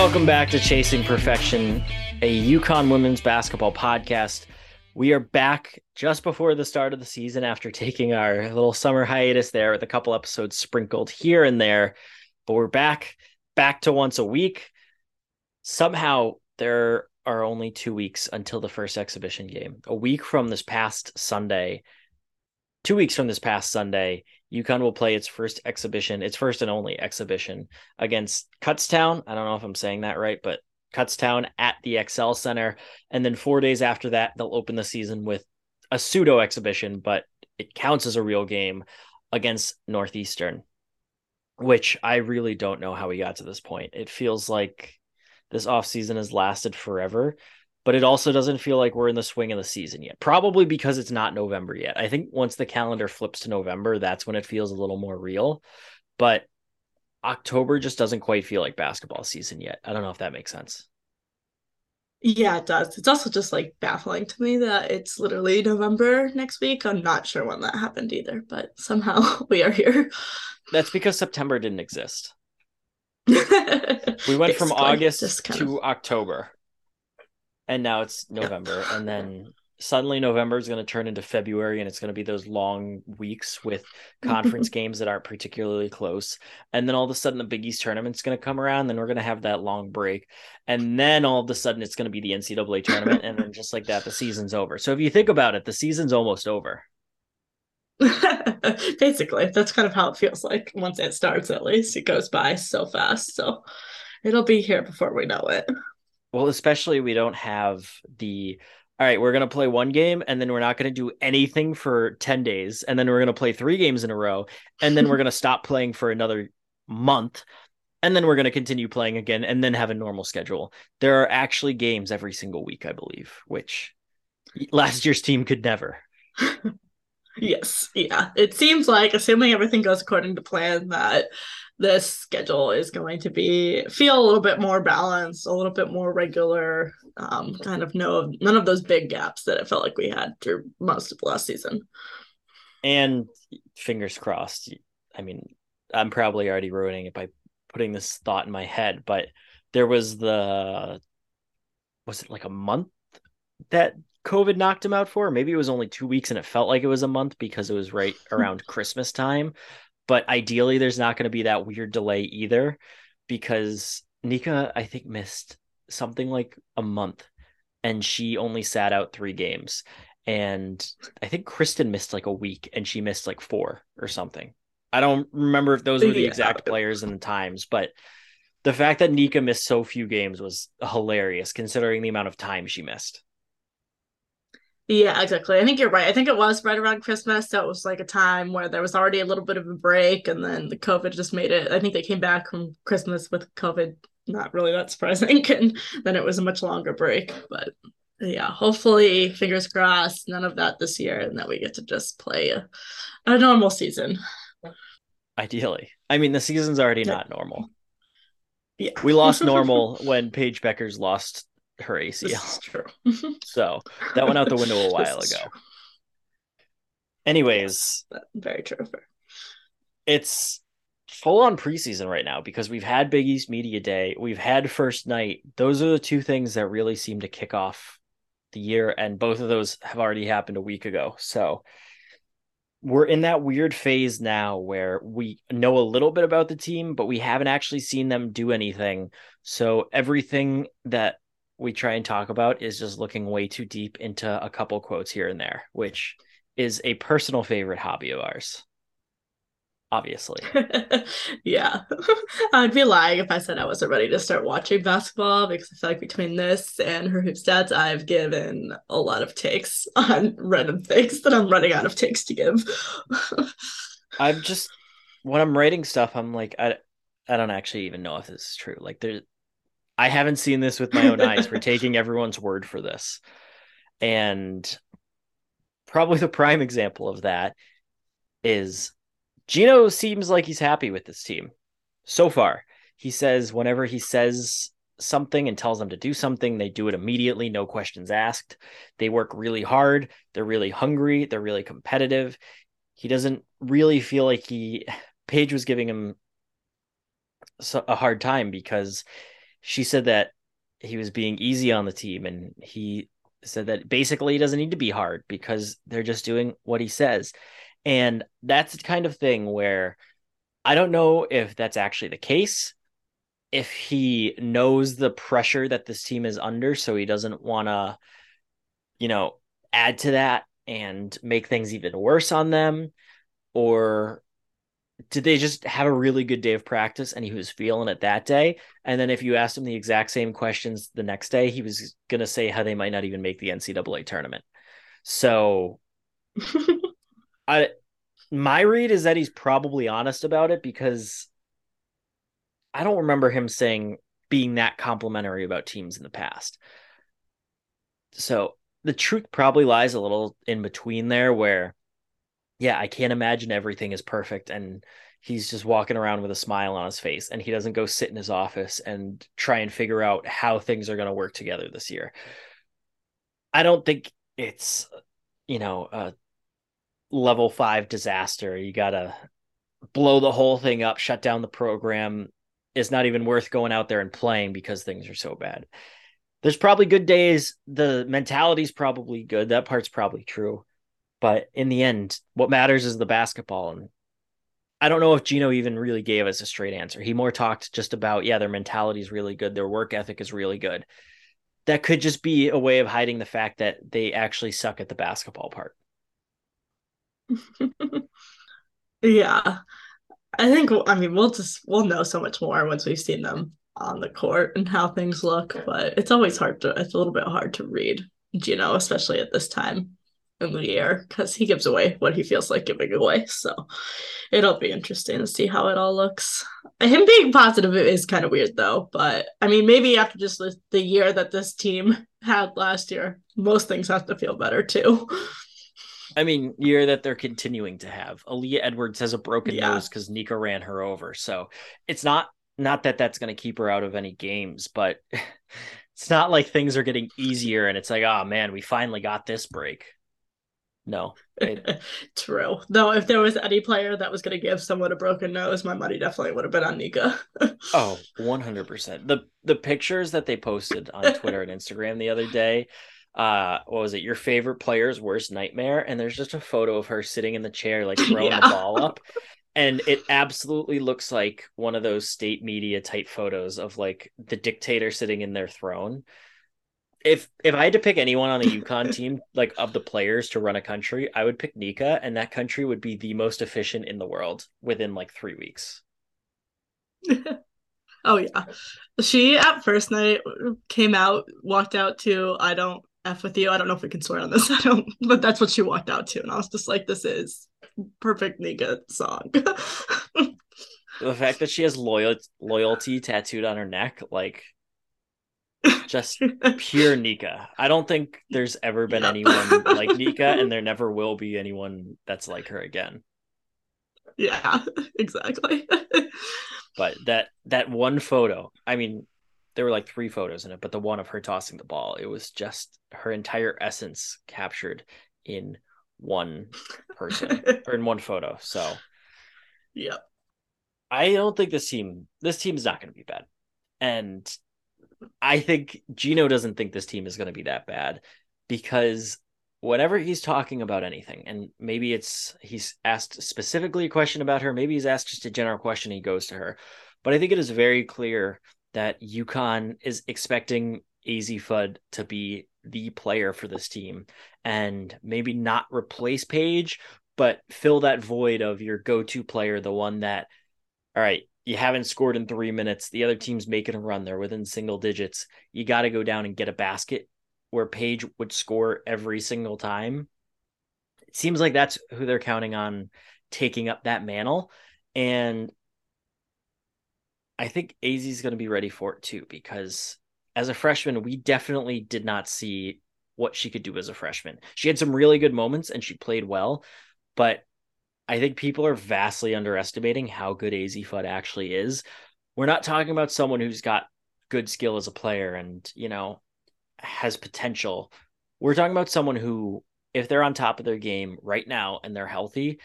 Welcome back to Chasing Perfection, a UConn women's basketball podcast. We are back just before the start of the season after taking our little summer hiatus there with a couple episodes sprinkled here and there. But we're back, back to once a week. Somehow there are only two weeks until the first exhibition game. A week from this past Sunday, two weeks from this past Sunday, UConn will play its first exhibition, its first and only exhibition against Kutztown. I don't know if I'm saying that right, but Kutztown at the XL Center. And then four days after that, they'll open the season with a pseudo exhibition, but it counts as a real game against Northeastern, which I really don't know how we got to this point. It feels like this offseason has lasted forever but it also doesn't feel like we're in the swing of the season yet. Probably because it's not November yet. I think once the calendar flips to November, that's when it feels a little more real. But October just doesn't quite feel like basketball season yet. I don't know if that makes sense. Yeah, it does. It's also just like baffling to me that it's literally November next week. I'm not sure when that happened either, but somehow we are here. That's because September didn't exist. we went from August to of... October and now it's November, and then suddenly November is going to turn into February, and it's going to be those long weeks with conference games that aren't particularly close, and then all of a sudden the Big East tournament's going to come around, then we're going to have that long break, and then all of a sudden it's going to be the NCAA tournament, and then just like that, the season's over. So if you think about it, the season's almost over. Basically, that's kind of how it feels like once it starts. At least it goes by so fast, so it'll be here before we know it. Well, especially we don't have the all right, we're going to play one game and then we're not going to do anything for 10 days. And then we're going to play three games in a row. And then we're going to stop playing for another month. And then we're going to continue playing again and then have a normal schedule. There are actually games every single week, I believe, which last year's team could never. yes. Yeah. It seems like, assuming everything goes according to plan, that this schedule is going to be feel a little bit more balanced, a little bit more regular. Um, kind of no none of those big gaps that it felt like we had through most of last season. And fingers crossed. I mean, I'm probably already ruining it by putting this thought in my head, but there was the was it like a month that COVID knocked him out for? Maybe it was only two weeks and it felt like it was a month because it was right around Christmas time. But ideally, there's not going to be that weird delay either because Nika, I think, missed something like a month and she only sat out three games. And I think Christyn missed like a week and she missed like four or something. I don't remember if those were the exact players and the times, but the fact that Nika missed so few games was hilarious considering the amount of time she missed. Yeah, exactly. I think you're right. I think it was right around Christmas. So it was like a time where there was already a little bit of a break and then the COVID just made it. I think they came back from Christmas with COVID, not really that surprising. And then it was a much longer break. But yeah, hopefully, fingers crossed, none of that this year and that we get to just play a, a normal season. Ideally. I mean, the season's already yeah. not normal. Yeah. we lost normal when Paige Bueckers lost her ACL. true. so that went out the window a while ago. True. Anyways, yes, very true. It's full on preseason right now because we've had Big East Media Day, we've had first night. Those are the two things that really seem to kick off the year, and both of those have already happened a week ago. So we're in that weird phase now where we know a little bit about the team, but we haven't actually seen them do anything. So everything that we try and talk about is just looking way too deep into a couple quotes here and there, which is a personal favorite hobby of ours. Obviously. yeah. I'd be lying if I said I wasn't ready to start watching basketball because I feel like between this and her hoop stats, I've given a lot of takes on random things that I'm running out of takes to give. I'm just when I'm writing stuff, I'm like, I I don't actually even know if this is true. Like there's I haven't seen this with my own eyes. We're taking everyone's word for this. And probably the prime example of that is Geno seems like he's happy with this team so far. He says whenever he says something and tells them to do something, they do it immediately, no questions asked. They work really hard, they're really hungry, they're really competitive. He doesn't really feel like he Paige was giving him a hard time because she said that he was being easy on the team and he said that basically he doesn't need to be hard because they're just doing what he says. And that's the kind of thing where I don't know if that's actually the case. If he knows the pressure that this team is under, so he doesn't want to, you know, add to that and make things even worse on them, or did they just have a really good day of practice and he was feeling it that day? And then if you asked him the exact same questions the next day, he was going to say how they might not even make the NCAA tournament. So I my read is that he's probably honest about it because I don't remember him saying being that complimentary about teams in the past. So the truth probably lies a little in between there where yeah, I can't imagine everything is perfect and he's just walking around with a smile on his face and he doesn't go sit in his office and try and figure out how things are going to work together this year. I don't think it's you know a level 5 disaster. You got to blow the whole thing up, shut down the program. It's not even worth going out there and playing because things are so bad. There's probably good days. The mentality's probably good. That part's probably true but in the end, what matters is the basketball. And I don't know if Geno even really gave us a straight answer. He more talked just about, yeah, their mentality is really good, their work ethic is really good. That could just be a way of hiding the fact that they actually suck at the basketball part. yeah. I think I mean we'll just we'll know so much more once we've seen them on the court and how things look, but it's always hard to it's a little bit hard to read, Geno, especially at this time in the air because he gives away what he feels like giving away. So it'll be interesting to see how it all looks. Him being positive is kind of weird though, but I mean, maybe after just the year that this team had last year, most things have to feel better too. I mean, year that they're continuing to have. Aaliyah Edwards has a broken yeah. nose because Nika ran her over. So it's not not that that's going to keep her out of any games, but it's not like things are getting easier and it's like, oh man, we finally got this break. No. True. Though if there was any player that was going to give someone a broken nose, my money definitely would have been on Nika. oh, 100%. The the pictures that they posted on Twitter and Instagram the other day, uh what was it? Your favorite player's worst nightmare and there's just a photo of her sitting in the chair like throwing yeah. the ball up. And it absolutely looks like one of those state media type photos of like the dictator sitting in their throne if if I had to pick anyone on the UConn team, like of the players to run a country, I would pick Nika, and that country would be the most efficient in the world within like three weeks. oh yeah, she at first night came out, walked out to "I don't f with you." I don't know if we can swear on this. I don't, but that's what she walked out to, and I was just like, "This is perfect Nika song." the fact that she has loyal loyalty tattooed on her neck, like just pure Nika. I don't think there's ever been yep. anyone like Nika, and there never will be anyone that's like her again. Yeah, exactly. but that that one photo, I mean, there were like three photos in it, but the one of her tossing the ball, it was just her entire essence captured in one person or in one photo. So, yeah, I don't think this team this team is not going to be bad, and I think Geno doesn't think this team is going to be that bad because whenever he's talking about anything, and maybe it's he's asked specifically a question about her, maybe he's asked just a general question, he goes to her. But I think it is very clear that UConn is expecting Azzi Fudd to be the player for this team and maybe not replace Paige, but fill that void of your go-to player, the one that, all right, you haven't scored in three minutes. The other team's making a run. They're within single digits. You got to go down and get a basket where Paige would score every single time. It seems like that's who they're counting on taking up that mantle. And I think Azzi Azzi's going to be ready for it too, because as a freshman, we definitely did not see what she could do as a freshman. She had some really good moments and she played well, but I think people are vastly underestimating how good Azzi Fudd actually is. We're not talking about someone who's got good skill as a player and, you know, has potential. We're talking about someone who, if they're on top of their game right now and they're healthy,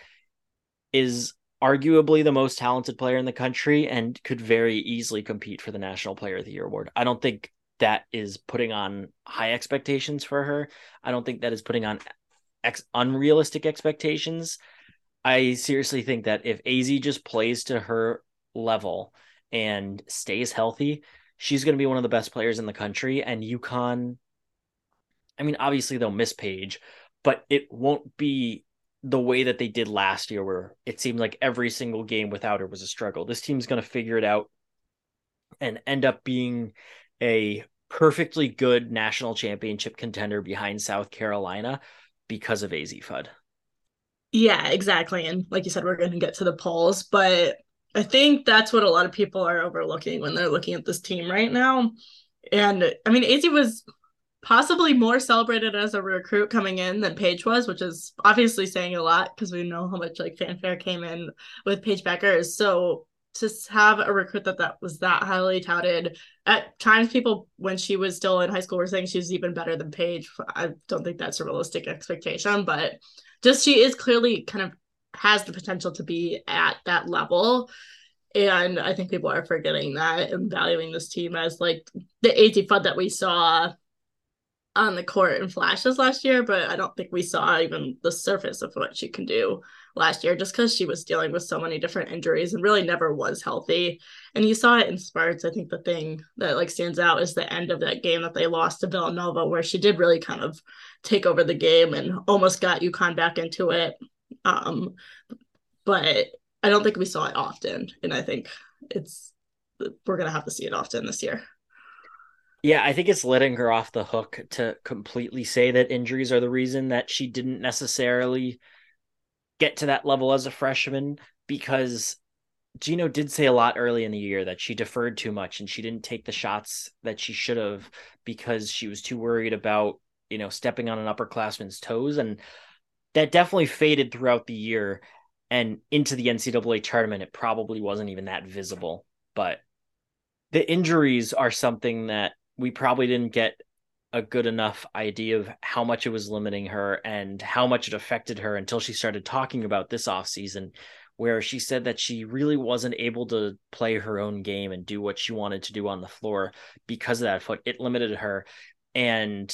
is arguably the most talented player in the country and could very easily compete for the National Player of the Year award. I don't think that is putting on high expectations for her. I don't think that is putting on ex- unrealistic expectations. I seriously think that if Azzi just plays to her level and stays healthy, she's going to be one of the best players in the country. And UConn, I mean, obviously they'll miss Paige, but it won't be the way that they did last year, where it seemed like every single game without her was a struggle. This team's going to figure it out and end up being a perfectly good national championship contender behind South Carolina because of Azzi Fudd. Yeah, exactly. And like you said, we're going to get to the polls, but I think that's what a lot of people are overlooking when they're looking at this team right now. And I mean, Azzi was possibly more celebrated as a recruit coming in than Paige was, which is obviously saying a lot because we know how much like fanfare came in with Paige Bueckers. So to have a recruit that that was that highly touted at times people when she was still in high school were saying she's even better than Paige. I don't think that's a realistic expectation, but just she is clearly kind of has the potential to be at that level. And I think people are forgetting that and valuing this team as like the Azzi Fudd that we saw on the court in flashes last year, but I don't think we saw even the surface of what she can do last year just because she was dealing with so many different injuries and really never was healthy. And you saw it in spurts. I think the thing that like stands out is the end of that game that they lost to Villanova, where she did really kind of take over the game and almost got UConn back into it. Um, but I don't think we saw it often, and I think it's we're gonna have to see it often this year. Yeah, I think it's letting her off the hook to completely say that injuries are the reason that she didn't necessarily get to that level as a freshman because Geno did say a lot early in the year that she deferred too much and she didn't take the shots that she should have because she was too worried about, you know, stepping on an upperclassman's toes. And that definitely faded throughout the year and into the NCAA tournament. It probably wasn't even that visible, but the injuries are something that we probably didn't get a good enough idea of how much it was limiting her and how much it affected her until she started talking about this offseason where she said that she really wasn't able to play her own game and do what she wanted to do on the floor because of that foot. It limited her and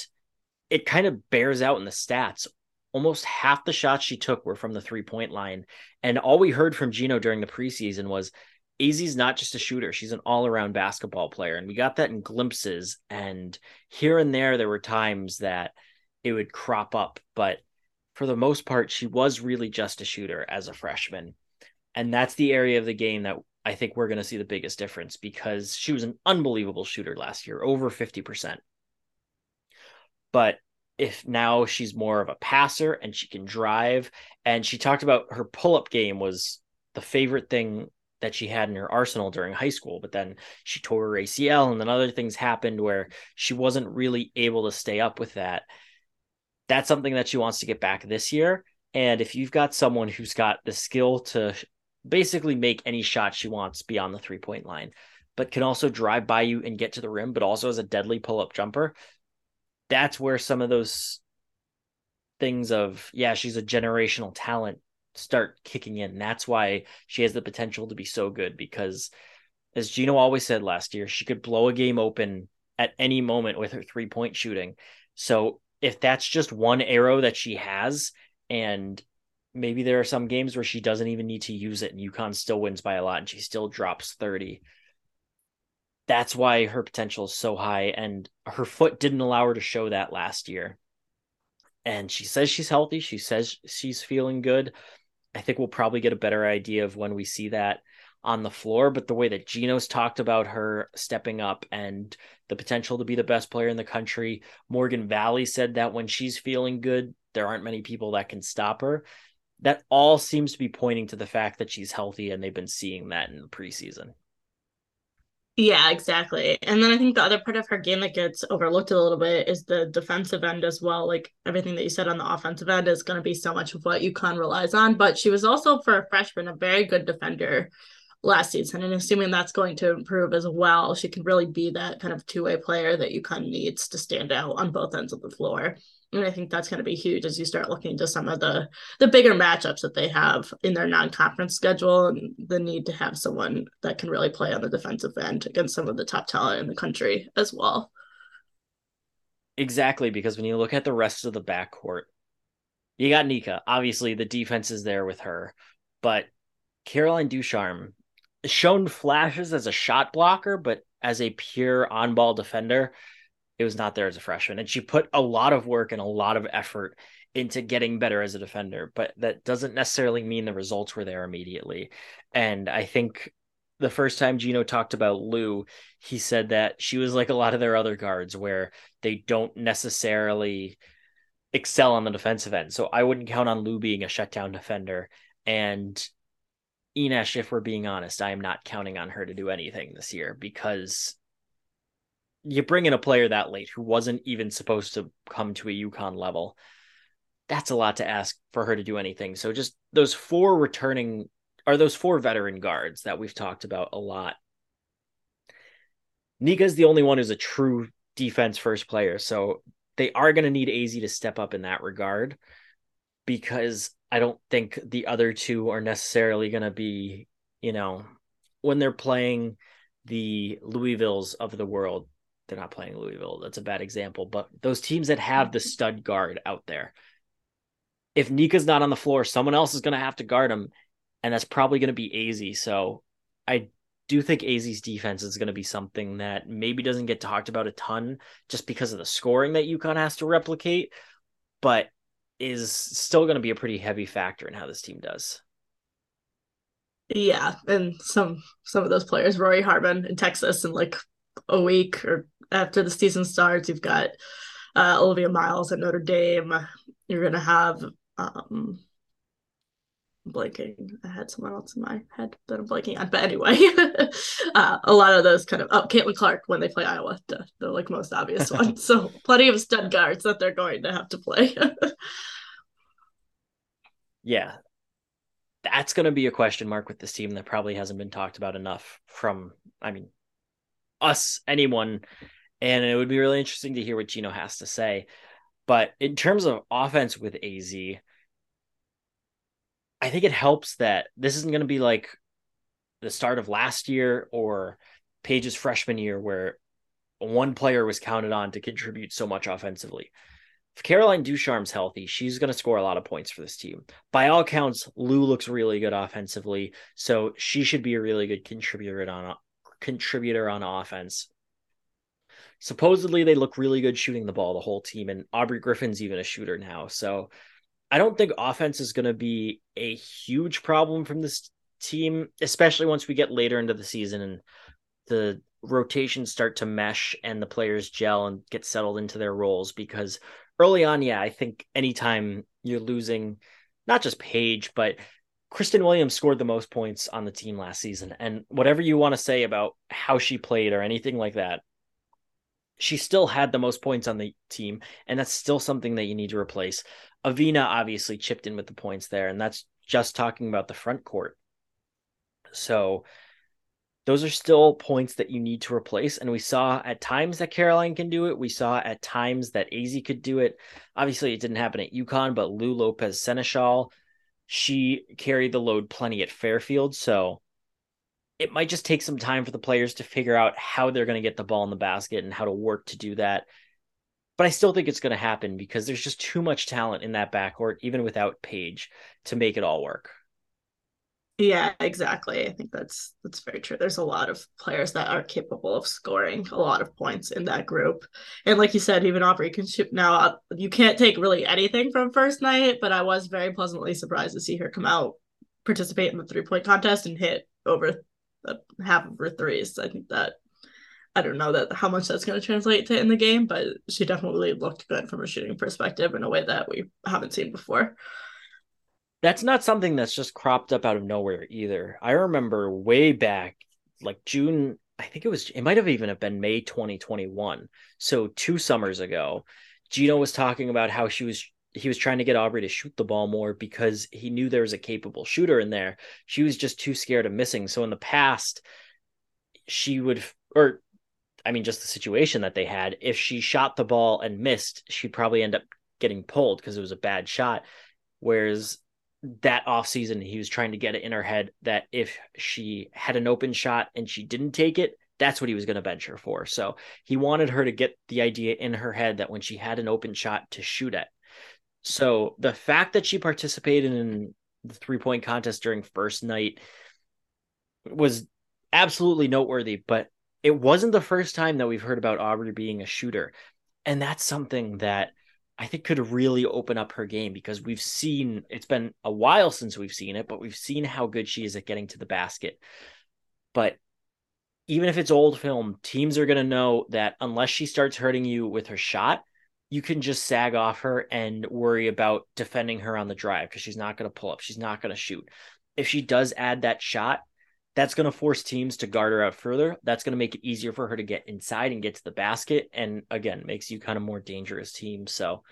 it kind of bears out in the stats. Almost half the shots she took were from the three point line and all we heard from Geno during the preseason was Azzi's not just a shooter, she's an all around basketball player. And we got that in glimpses. And here and there, there were times that it would crop up. But for the most part, she was really just a shooter as a freshman. And that's the area of the game that I think we're going to see the biggest difference because she was an unbelievable shooter last year, over 50%. But if now she's more of a passer and she can drive, and she talked about her pull up game was the favorite thing that she had in her arsenal during high school, but then she tore her ACL and then other things happened where she wasn't really able to stay up with that. That's something that she wants to get back this year. And if you've got someone who's got the skill to basically make any shot she wants beyond the three point line, but can also drive by you and get to the rim, but also has a deadly pull up jumper, that's where some of those things of, yeah, she's a generational talent start kicking in. That's why she has the potential to be so good because as Geno always said last year, she could blow a game open at any moment with her three point shooting. So if that's just one arrow that she has, and maybe there are some games where she doesn't even need to use it and UConn still wins by a lot and she still drops 30. That's why her potential is so high. And her foot didn't allow her to show that last year. And she says she's healthy. She says she's feeling good. I think we'll probably get a better idea of when we see that on the floor. But the way that Geno's talked about her stepping up and the potential to be the best player in the country, Morgan Valley said that when she's feeling good, there aren't many people that can stop her. That all seems to be pointing to the fact that she's healthy, and they've been seeing that in the preseason. Yeah, exactly. And then I think the other part of her game that gets overlooked a little bit is the defensive end as well. Like everything that you said on the offensive end is going to be so much of what UConn relies on. But she was also, for a freshman, a very good defender last season. And assuming that's going to improve as well, she can really be that kind of two way player that UConn needs to stand out on both ends of the floor. And I think that's going to be huge as you start looking to some of the the bigger matchups that they have in their non-conference schedule and the need to have someone that can really play on the defensive end against some of the top talent in the country as well. Exactly, because when you look at the rest of the backcourt, you got Nika. Obviously, the defense is there with her, but Caroline Ducharme shown flashes as a shot blocker, but as a pure on-ball defender, it was not there as a freshman. And she put a lot of work and a lot of effort into getting better as a defender, but that doesn't necessarily mean the results were there immediately. And I think the first time Geno talked about Lou, he said that she was like a lot of their other guards where they don't necessarily excel on the defensive end. So I wouldn't count on Lou being a shutdown defender. And Ines, if we're being honest, I am not counting on her to do anything this year because you bring in a player that late who wasn't even supposed to come to a UConn level. That's a lot to ask for her to do anything. So just those four returning are those four veteran guards that we've talked about a lot. Nika's the only one who's a true defense first player. So they are going to need Azzi to step up in that regard because I don't think the other two are necessarily going to be, you know, when they're playing the Louisvilles of the world, they're not playing Louisville. That's a bad example, but those teams that have the mm-hmm. stud guard out there, if Nika's not on the floor, someone else is going to have to guard him, and that's probably going to be Azzi. So I do think Azzi's defense is going to be something that maybe doesn't get talked about a ton just because of the scoring that UConn has to replicate, but is still going to be a pretty heavy factor in how this team does. Yeah, and some some of those players, Rori Harmon in Texas, in like a week or after the season starts, you've got uh, Olivia Miles at Notre Dame. You're gonna have um, blanking. I had someone else in my head that I'm blanking on, but anyway, uh, a lot of those kind of oh, Caitlin Clark when they play Iowa, the, the like most obvious one. So plenty of stud guards that they're going to have to play. yeah, that's going to be a question mark with this team that probably hasn't been talked about enough from, I mean, us, anyone. And it would be really interesting to hear what Geno has to say. But in terms of offense with Azzi, I think it helps that this isn't going to be like the start of last year or Paige's freshman year where one player was counted on to contribute so much offensively. If Caroline Ducharme's healthy, she's going to score a lot of points for this team. By all accounts, Lou looks really good offensively, so she should be a really good contributor on contributor on offense. Supposedly, they look really good shooting the ball, the whole team, and Aubrey Griffin's even a shooter now. So I don't think offense is going to be a huge problem from this team, especially once we get later into the season and the rotations start to mesh and the players gel and get settled into their roles. Because early on, yeah, I think anytime you're losing not just Paige, but Christyn Williams scored the most points on the team last season. And whatever you want to say about how she played or anything like that, she still had the most points on the team. And that's still something that you need to replace. Evina obviously chipped in with the points there, and that's just talking about the front court. So those are still points that you need to replace. And we saw at times that Caroline can do it. We saw at times that Azzi could do it. Obviously, it didn't happen at UConn, but Lou Lopez Seneschal, she carried the load plenty at Fairfield. So it might just take some time for the players to figure out how they're going to get the ball in the basket and how to work to do that but I still think it's going to happen because there's just too much talent in that backcourt, even without Paige, to make it all work. Yeah, exactly. I think that's that's very true. There's a lot of players that are capable of scoring a lot of points in that group, and like you said, even Aubrey can shoot. Now uh, you can't take really anything from first night, but I was very pleasantly surprised to see her come out, participate in the three point contest, and hit over half of her threes. I think that I don't know that how much that's going to translate to in the game, but she definitely looked good from a shooting perspective in a way that we haven't seen before. That's not something that's just cropped up out of nowhere either. I remember way back, like June, I think it was, it might have even have been May 2021. So two summers ago, Geno was talking about how she was he was trying to get Aubrey to shoot the ball more because he knew there was a capable shooter in there. She was just too scared of missing. So in the past, she would or I mean, just the situation that they had. If she shot the ball and missed, she'd probably end up getting pulled because it was a bad shot. Whereas that off season, he was trying to get it in her head that if she had an open shot and she didn't take it, that's what he was going to bench her for. So he wanted her to get the idea in her head that when she had an open shot to shoot at. So the fact that she participated in the three point contest during first night was absolutely noteworthy, but it wasn't the first time that we've heard about Aubrey being a shooter. And that's something that I think could really open up her game because we've seen it's been a while since we've seen it, but we've seen how good she is at getting to the basket. But even if it's old film, teams are going to know that unless she starts hurting you with her shot, you can just sag off her and worry about defending her on the drive because she's not going to pull up. She's not going to shoot. If she does add that shot, that's going to force teams to guard her out further. That's going to make it easier for her to get inside and get to the basket. And again, makes you kind of more dangerous team. So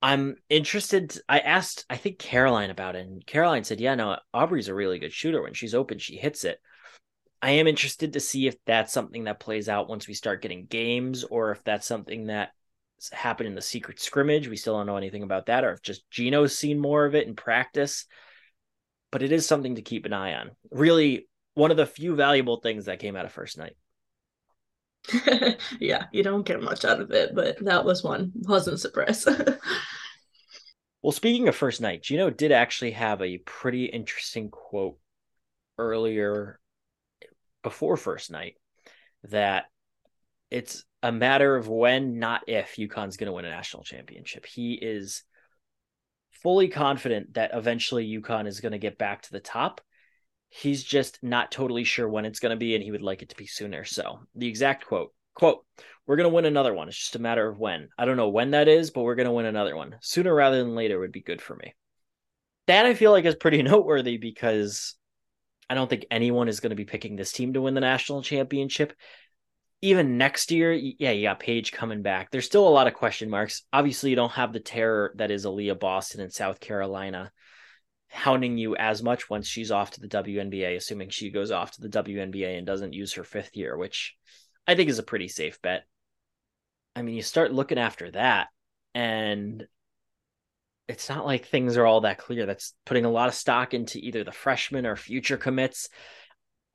I'm interested. I asked, I think Caroline about it, and Caroline said, Yeah, no, Aubrey's a really good shooter. When she's open, she hits it. I am interested to see if that's something that plays out once we start getting games, or if that's something that happened in the secret scrimmage. We still don't know anything about that, or if just Geno's seen more of it in practice but it is something to keep an eye on. Really, one of the few valuable things that came out of first night. yeah, you don't get much out of it, but that was one pleasant surprise. well, speaking of first night, Geno did actually have a pretty interesting quote earlier before first night that it's a matter of when, not if, UConn's going to win a national championship. He is fully confident that eventually UConn is going to get back to the top. He's just not totally sure when it's going to be, and he would like it to be sooner. So the exact quote quote we're going to win another one it's just a matter of when i don't know when that is but we're going to win another one sooner rather than later would be good for me that i feel like is pretty noteworthy because i don't think anyone is going to be picking this team to win the national championship even next year, yeah, you got Paige coming back. There's still a lot of question marks. Obviously, you don't have the terror that is Aliyah Boston in South Carolina hounding you as much once she's off to the WNBA, assuming she goes off to the WNBA and doesn't use her fifth year, which I think is a pretty safe bet. I mean, you start looking after that, and it's not like things are all that clear. That's putting a lot of stock into either the freshmen or future commits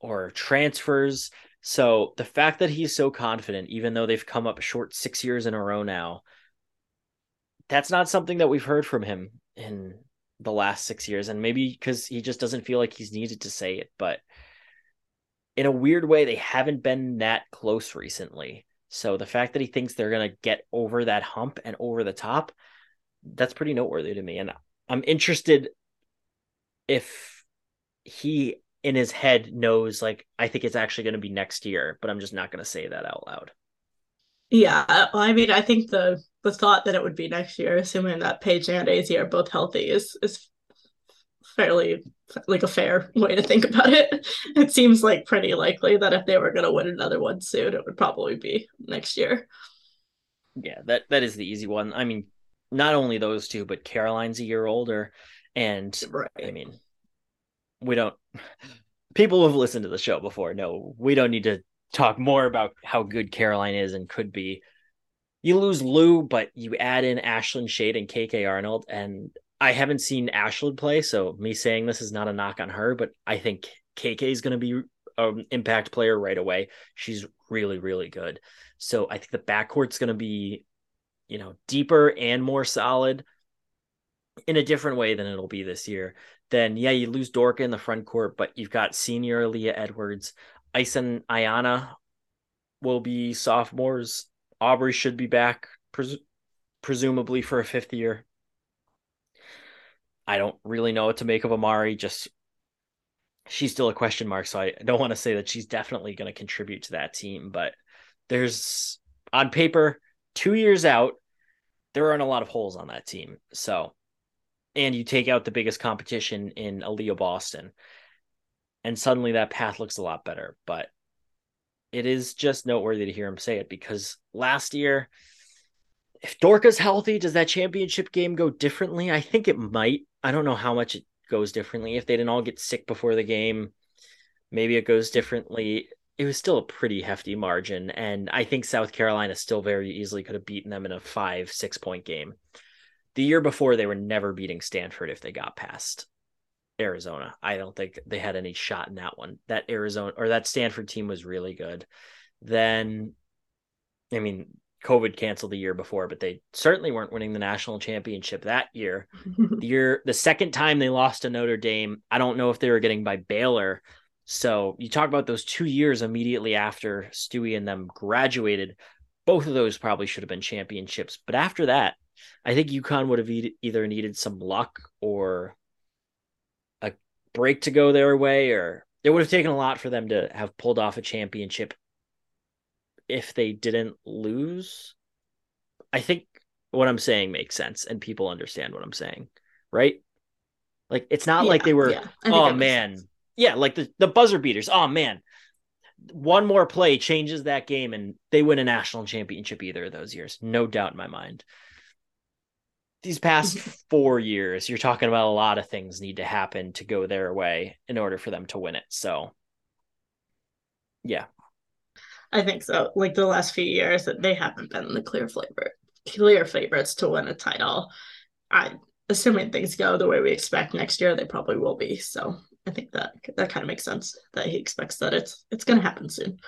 or transfers. So the fact that he's so confident, even though they've come up short six years in a row now, that's not something that we've heard from him in the last six years. And maybe because he just doesn't feel like he's needed to say it, but in a weird way, they haven't been that close recently. So the fact that he thinks they're going to get over that hump and over the top, that's pretty noteworthy to me. And I'm interested if he in his head knows like I think it's actually going to be next year, but I'm just not going to say that out loud. Yeah, well, I mean, I think the the thought that it would be next year, assuming that Paige and Daisy are both healthy, is is fairly like a fair way to think about it. It seems like pretty likely that if they were going to win another one soon, it would probably be next year. Yeah, that that is the easy one. I mean, not only those two, but Caroline's a year older, and right. I mean, we don't people who have listened to the show before know we don't need to talk more about how good Caroline is and could be. You lose Lou, but you add in Ashlynn Shade and KK Arnold, and I haven't seen Ashlynn play, so me saying this is not a knock on her, but I think KK is going to be an impact player right away. She's really, really good. So I think the backcourt's going to be, you know, deeper and more solid in a different way than it'll be this year then yeah, you lose Dorka in the front court, but you've got senior Leah Edwards, Ison Ayanna will be sophomores. Aubrey should be back, pres- presumably for a fifth year. I don't really know what to make of Amari. Just she's still a question mark, so I don't want to say that she's definitely going to contribute to that team. But there's on paper two years out, there aren't a lot of holes on that team. So and you take out the biggest competition in Aliyah Boston, and suddenly that path looks a lot better. But it is just noteworthy to hear him say it because last year, if Dorka's healthy, does that championship game go differently? I think it might. I don't know how much it goes differently. If they didn't all get sick before the game, maybe it goes differently. It was still a pretty hefty margin. And I think South Carolina still very easily could have beaten them in a five, six point game. The year before, they were never beating Stanford if they got past Arizona. I don't think they had any shot in that one. That Arizona or that Stanford team was really good. Then, I mean, COVID canceled the year before, but they certainly weren't winning the national championship that year. the year, the second time they lost to Notre Dame, I don't know if they were getting by Baylor. So you talk about those two years immediately after Stewie and them graduated. Both of those probably should have been championships. But after that, I think UConn would have either needed some luck or a break to go their way, or it would have taken a lot for them to have pulled off a championship if they didn't lose. I think what I'm saying makes sense and people understand what I'm saying, right? Like it's not yeah, like they were, yeah. oh man. Yeah, like the, the buzzer beaters. Oh man, one more play changes that game and they win a national championship either of those years. No doubt in my mind. These past four years, you're talking about a lot of things need to happen to go their way in order for them to win it. So, yeah, I think so. Like the last few years, that they haven't been the clear flavor, clear favorites to win a title. I assuming things go the way we expect next year, they probably will be. So I think that that kind of makes sense that he expects that it's it's going to happen soon.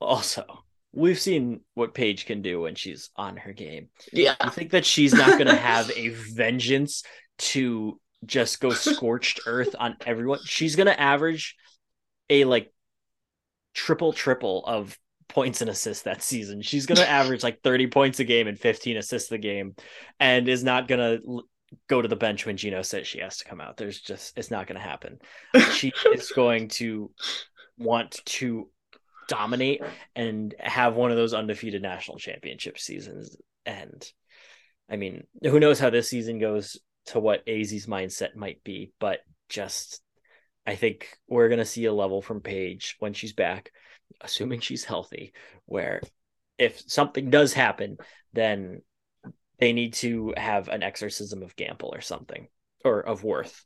Also, we've seen what Paige can do when she's on her game. Yeah, I think that she's not going to have a vengeance to just go scorched earth on everyone. She's going to average a like triple triple of points and assists that season. She's going to average like 30 points a game and 15 assists a game and is not going to go to the bench when Geno says she has to come out. There's just it's not going to happen. She is going to want to dominate and have one of those undefeated national championship seasons and I mean, who knows how this season goes to what Azzi's mindset might be, but just I think we're going to see a level from Paige when she's back, assuming she's healthy, where if something does happen, then they need to have an exorcism of Gampel or something, or of Werth.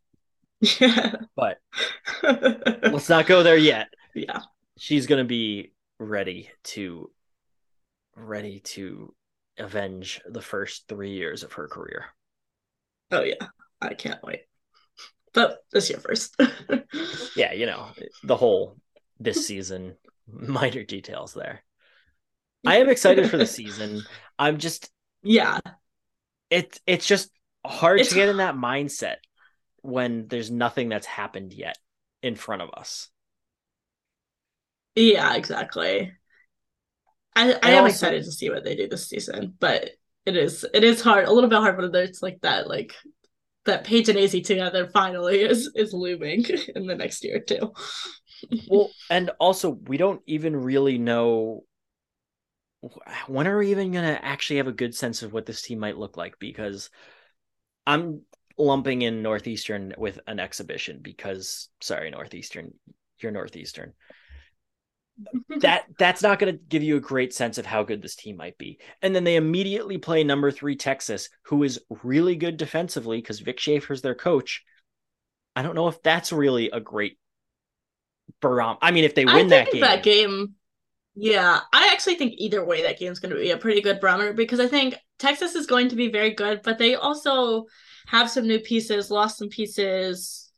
Yeah. But let's not go there yet. Yeah. She's going to be ready to ready to avenge the first 3 years of her career. Oh yeah. I can't wait but this year first. yeah, you know, the whole this season, minor details there. I am excited for the season. I'm just yeah. It it's just hard it's... to get in that mindset when there's nothing that's happened yet in front of us. Yeah, exactly. I, I am also, excited to see what they do this season, but it is it is hard, a little bit hard when there's like that like that Paige and Azzi together finally is is looming in the next year too. well, and also we don't even really know when are we even going to actually have a good sense of what this team might look like because I'm lumping in Northeastern with an exhibition because sorry Northeastern, you're Northeastern that that's not going to give you a great sense of how good this team might be. And then they immediately play number three Texas, who is really good defensively because Vic Schaefer's their coach. I don't know if that's really a great barometer. I mean, if they win that game, that game, yeah, I actually think either way that game's going to be a pretty good barometer because I think Texas is going to be very good, but they also have some new pieces, lost some pieces.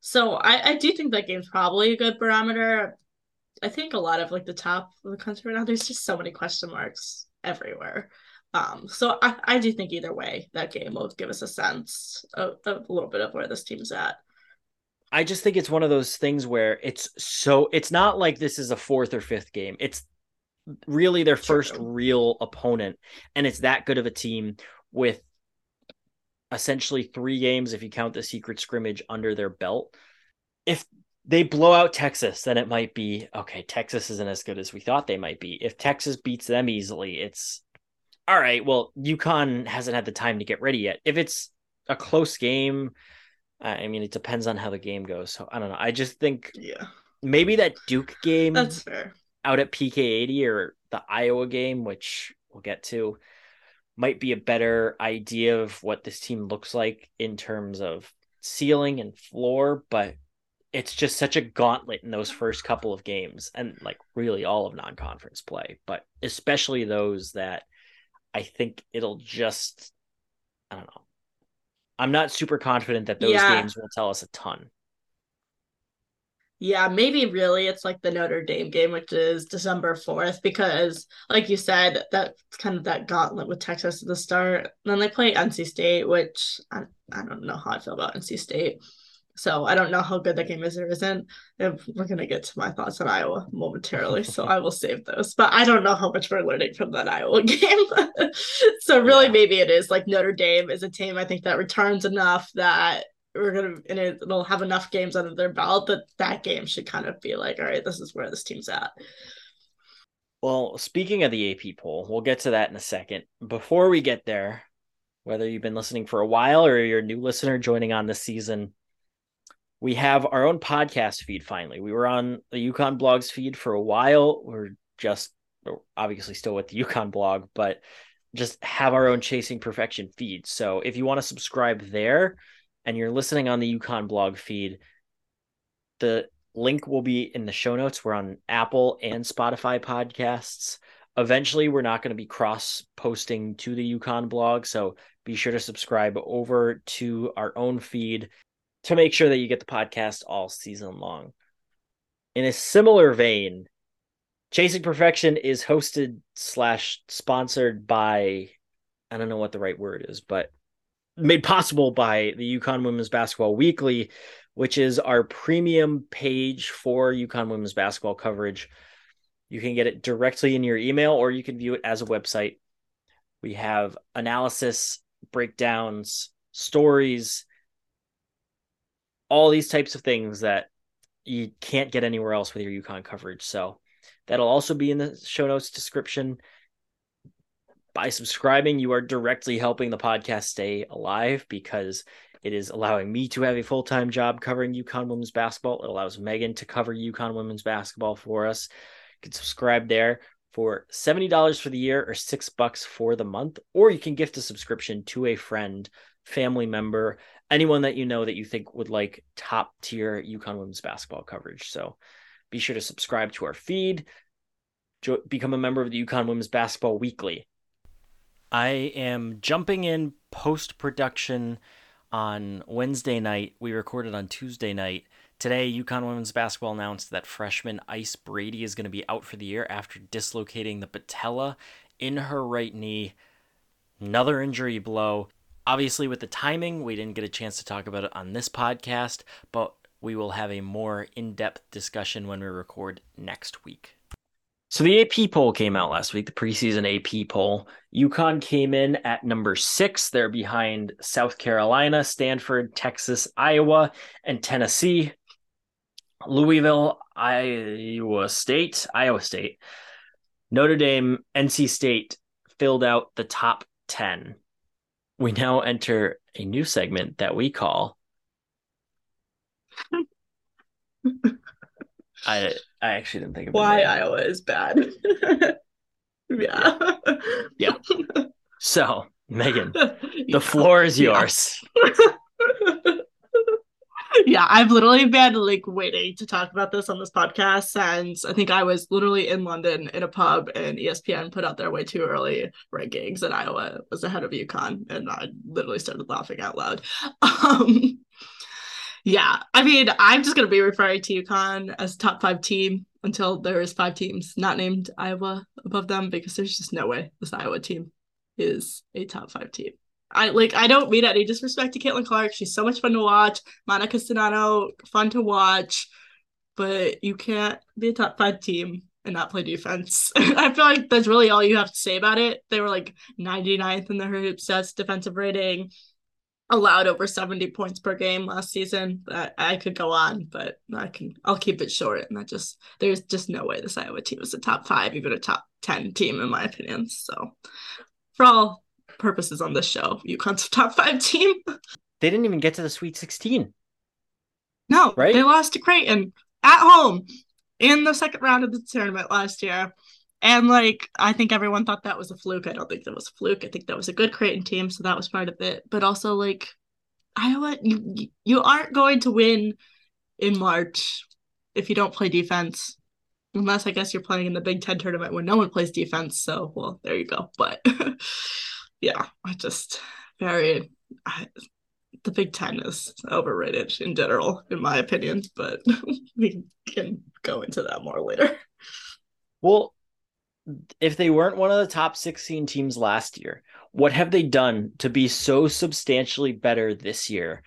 So I, I do think that game's probably a good barometer. I think a lot of like the top of the country right now, there's just so many question marks everywhere. Um, so I, I do think either way, that game will give us a sense of, of a little bit of where this team's at. I just think it's one of those things where it's so it's not like this is a fourth or fifth game. It's really their first real opponent, and it's that good of a team with essentially three games if you count the secret scrimmage under their belt. If they blow out Texas, then it might be okay. Texas isn't as good as we thought they might be. If Texas beats them easily, it's all right. Well, UConn hasn't had the time to get ready yet. If it's a close game, I mean, it depends on how the game goes. So I don't know. I just think yeah, maybe that Duke game that's fair out at PK80 or the Iowa game, which we'll get to, might be a better idea of what this team looks like in terms of ceiling and floor, but it's just such a gauntlet in those first couple of games and like really all of non-conference play, but especially those that I think it'll just I don't know. I'm not super confident that those yeah. games will tell us a ton. Yeah, maybe really it's like the Notre Dame game, which is December 4th, because like you said, that's kind of that gauntlet with Texas at the start. then they play NC State, which I, I don't know how I feel about NC State. So I don't know how good that game is or isn't. If we're gonna get to my thoughts on Iowa momentarily, so I will save those. But I don't know how much we're learning from that Iowa game. so really, yeah. maybe it is like Notre Dame is a team I think that returns enough that we're gonna and it, will have enough games under their belt that that game should kind of be like, all right, this is where this team's at. Well, speaking of the AP poll, we'll get to that in a second. Before we get there, whether you've been listening for a while or you're a new listener joining on this season, we have our own podcast feed finally. We were on the UConn blogs feed for a while. We're just obviously still with the UConn blog, but just have our own Chasing Perfection feed. So if you want to subscribe there and you're listening on the UConn blog feed, the link will be in the show notes. We're on Apple and Spotify podcasts. Eventually, we're not going to be cross posting to the UConn blog. So be sure to subscribe over to our own feed to make sure that you get the podcast all season long. In a similar vein, Chasing Perfection is hosted slash sponsored by I don't know what the right word is, but made possible by the UConn Women's Basketball Weekly, which is our premium page for UConn Women's Basketball coverage. You can get it directly in your email or you can view it as a website. We have analysis, breakdowns, stories, all these types of things that you can't get anywhere else with your UConn coverage. So that'll also be in the show notes description. By subscribing, you are directly helping the podcast stay alive because it is allowing me to have a full time job covering UConn women's basketball. It allows Megan to cover UConn women's basketball for us. You can subscribe there for $70 for the year or six bucks for the month, or you can gift a subscription to a friend, family member, anyone that you know that you think would like top tier UConn women's basketball coverage. So be sure to subscribe to our feed, jo- become a member of the UConn Women's Basketball Weekly. I am jumping in post production on Wednesday night. We recorded on Tuesday night. Today, UConn women's basketball announced that freshman Ice Brady is going to be out for the year after dislocating the patella in her right knee. Another injury blow. Obviously, with the timing, we didn't get a chance to talk about it on this podcast, but we will have a more in depth discussion when we record next week. So the AP poll came out last week, the preseason AP poll. UConn came in at number six. They're behind South Carolina, Stanford, Texas, Iowa, and Tennessee. Louisville, Iowa State, Iowa State, Notre Dame, NC State filled out the top 10 we now enter a new segment that we call I I actually didn't think of why Iowa is bad. yeah. yeah. So, Megan, the floor is yours. Yeah, I've literally been like waiting to talk about this on this podcast since I think I was literally in London in a pub and ESPN put out their way too early rankings and Iowa was ahead of UConn and I literally started laughing out loud. Um, yeah, I mean, I'm just gonna be referring to UConn as top five team until there is five teams not named Iowa above them because there's just no way this Iowa team is a top five team. I like I don't mean any disrespect to Caitlin Clark. She's so much fun to watch. Monica Czinano, fun to watch, but you can't be a top five team and not play defense. I feel like that's really all you have to say about it. They were like 99th in the hoop stats defensive rating, allowed over 70 points per game last season. I, I could go on, but I can I'll keep it short. And that just there's just no way this Iowa team is a top five, even a top 10 team in my opinion. So for all purposes on this show. UConn's top five team. They didn't even get to the Sweet 16. No, right? They lost to Creighton at home in the second round of the tournament last year. And like, I think everyone thought that was a fluke. I don't think that was a fluke. I think that was a good Creighton team, so that was part of it. But also, like, Iowa, you you aren't going to win in March if you don't play defense. Unless I guess you're playing in the Big Ten tournament when no one plays defense. So, well, there you go. But yeah, I just very I, the Big Ten is overrated in general, in my opinion. But we can go into that more later. Well, if they weren't one of the top 16 teams last year, what have they done to be so substantially better this year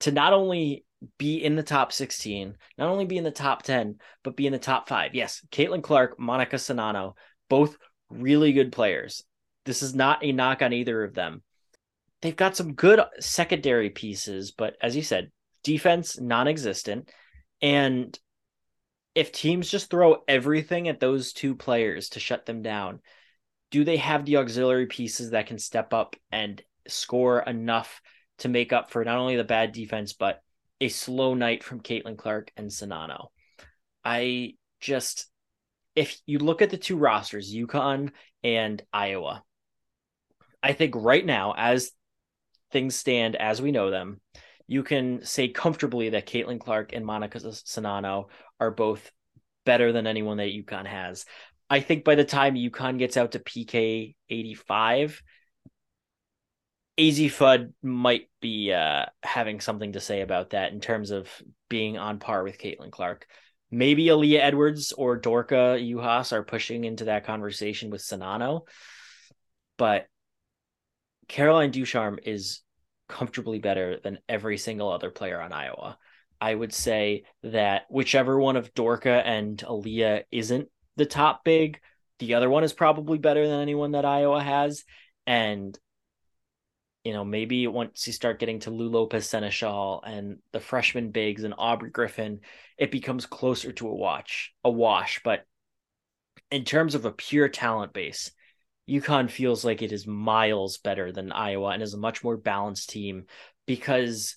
to not only be in the top 16, not only be in the top 10, but be in the top five? Yes, Caitlin Clark, Monica Czinano, both really good players. This is not a knock on either of them. They've got some good secondary pieces, but as you said, defense non existent. And if teams just throw everything at those two players to shut them down, do they have the auxiliary pieces that can step up and score enough to make up for not only the bad defense, but a slow night from Caitlin Clark and Czinano? I just, if you look at the two rosters, UConn and Iowa, I think right now, as things stand as we know them, you can say comfortably that Caitlin Clark and Monica Czinano are both better than anyone that UConn has. I think by the time UConn gets out to PK 85, Azzi Fudd might be uh, having something to say about that in terms of being on par with Caitlin Clark. Maybe Aaliyah Edwards or Dorka Juhász are pushing into that conversation with Czinano, but Caroline Ducharme is comfortably better than every single other player on Iowa. I would say that whichever one of Dorka and Aaliyah isn't the top big, the other one is probably better than anyone that Iowa has. And you know, maybe once you start getting to Lou Lopez Sénéchal and the freshman bigs and Aubrey Griffin, it becomes closer to a watch, a wash. But in terms of a pure talent base, UConn feels like it is miles better than Iowa and is a much more balanced team because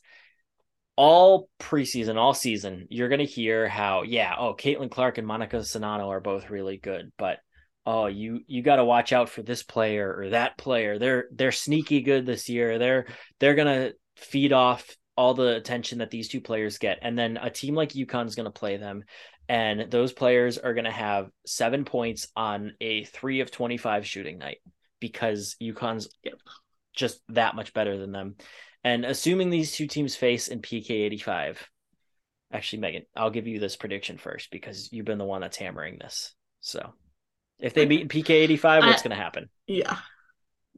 all preseason, all season, you're going to hear how, yeah, oh, Caitlin Clark and Monica Czinano are both really good, but oh, you you got to watch out for this player or that player. They're they're sneaky good this year. They're they're going to feed off all the attention that these two players get, and then a team like UConn is going to play them, and those players are going to have seven points on a three of 25 shooting night because UConn's just that much better than them. And assuming these two teams face in PK 85, actually, Megan, I'll give you this prediction first because you've been the one that's hammering this. So if they beat PK 85, what's going to happen? Yeah.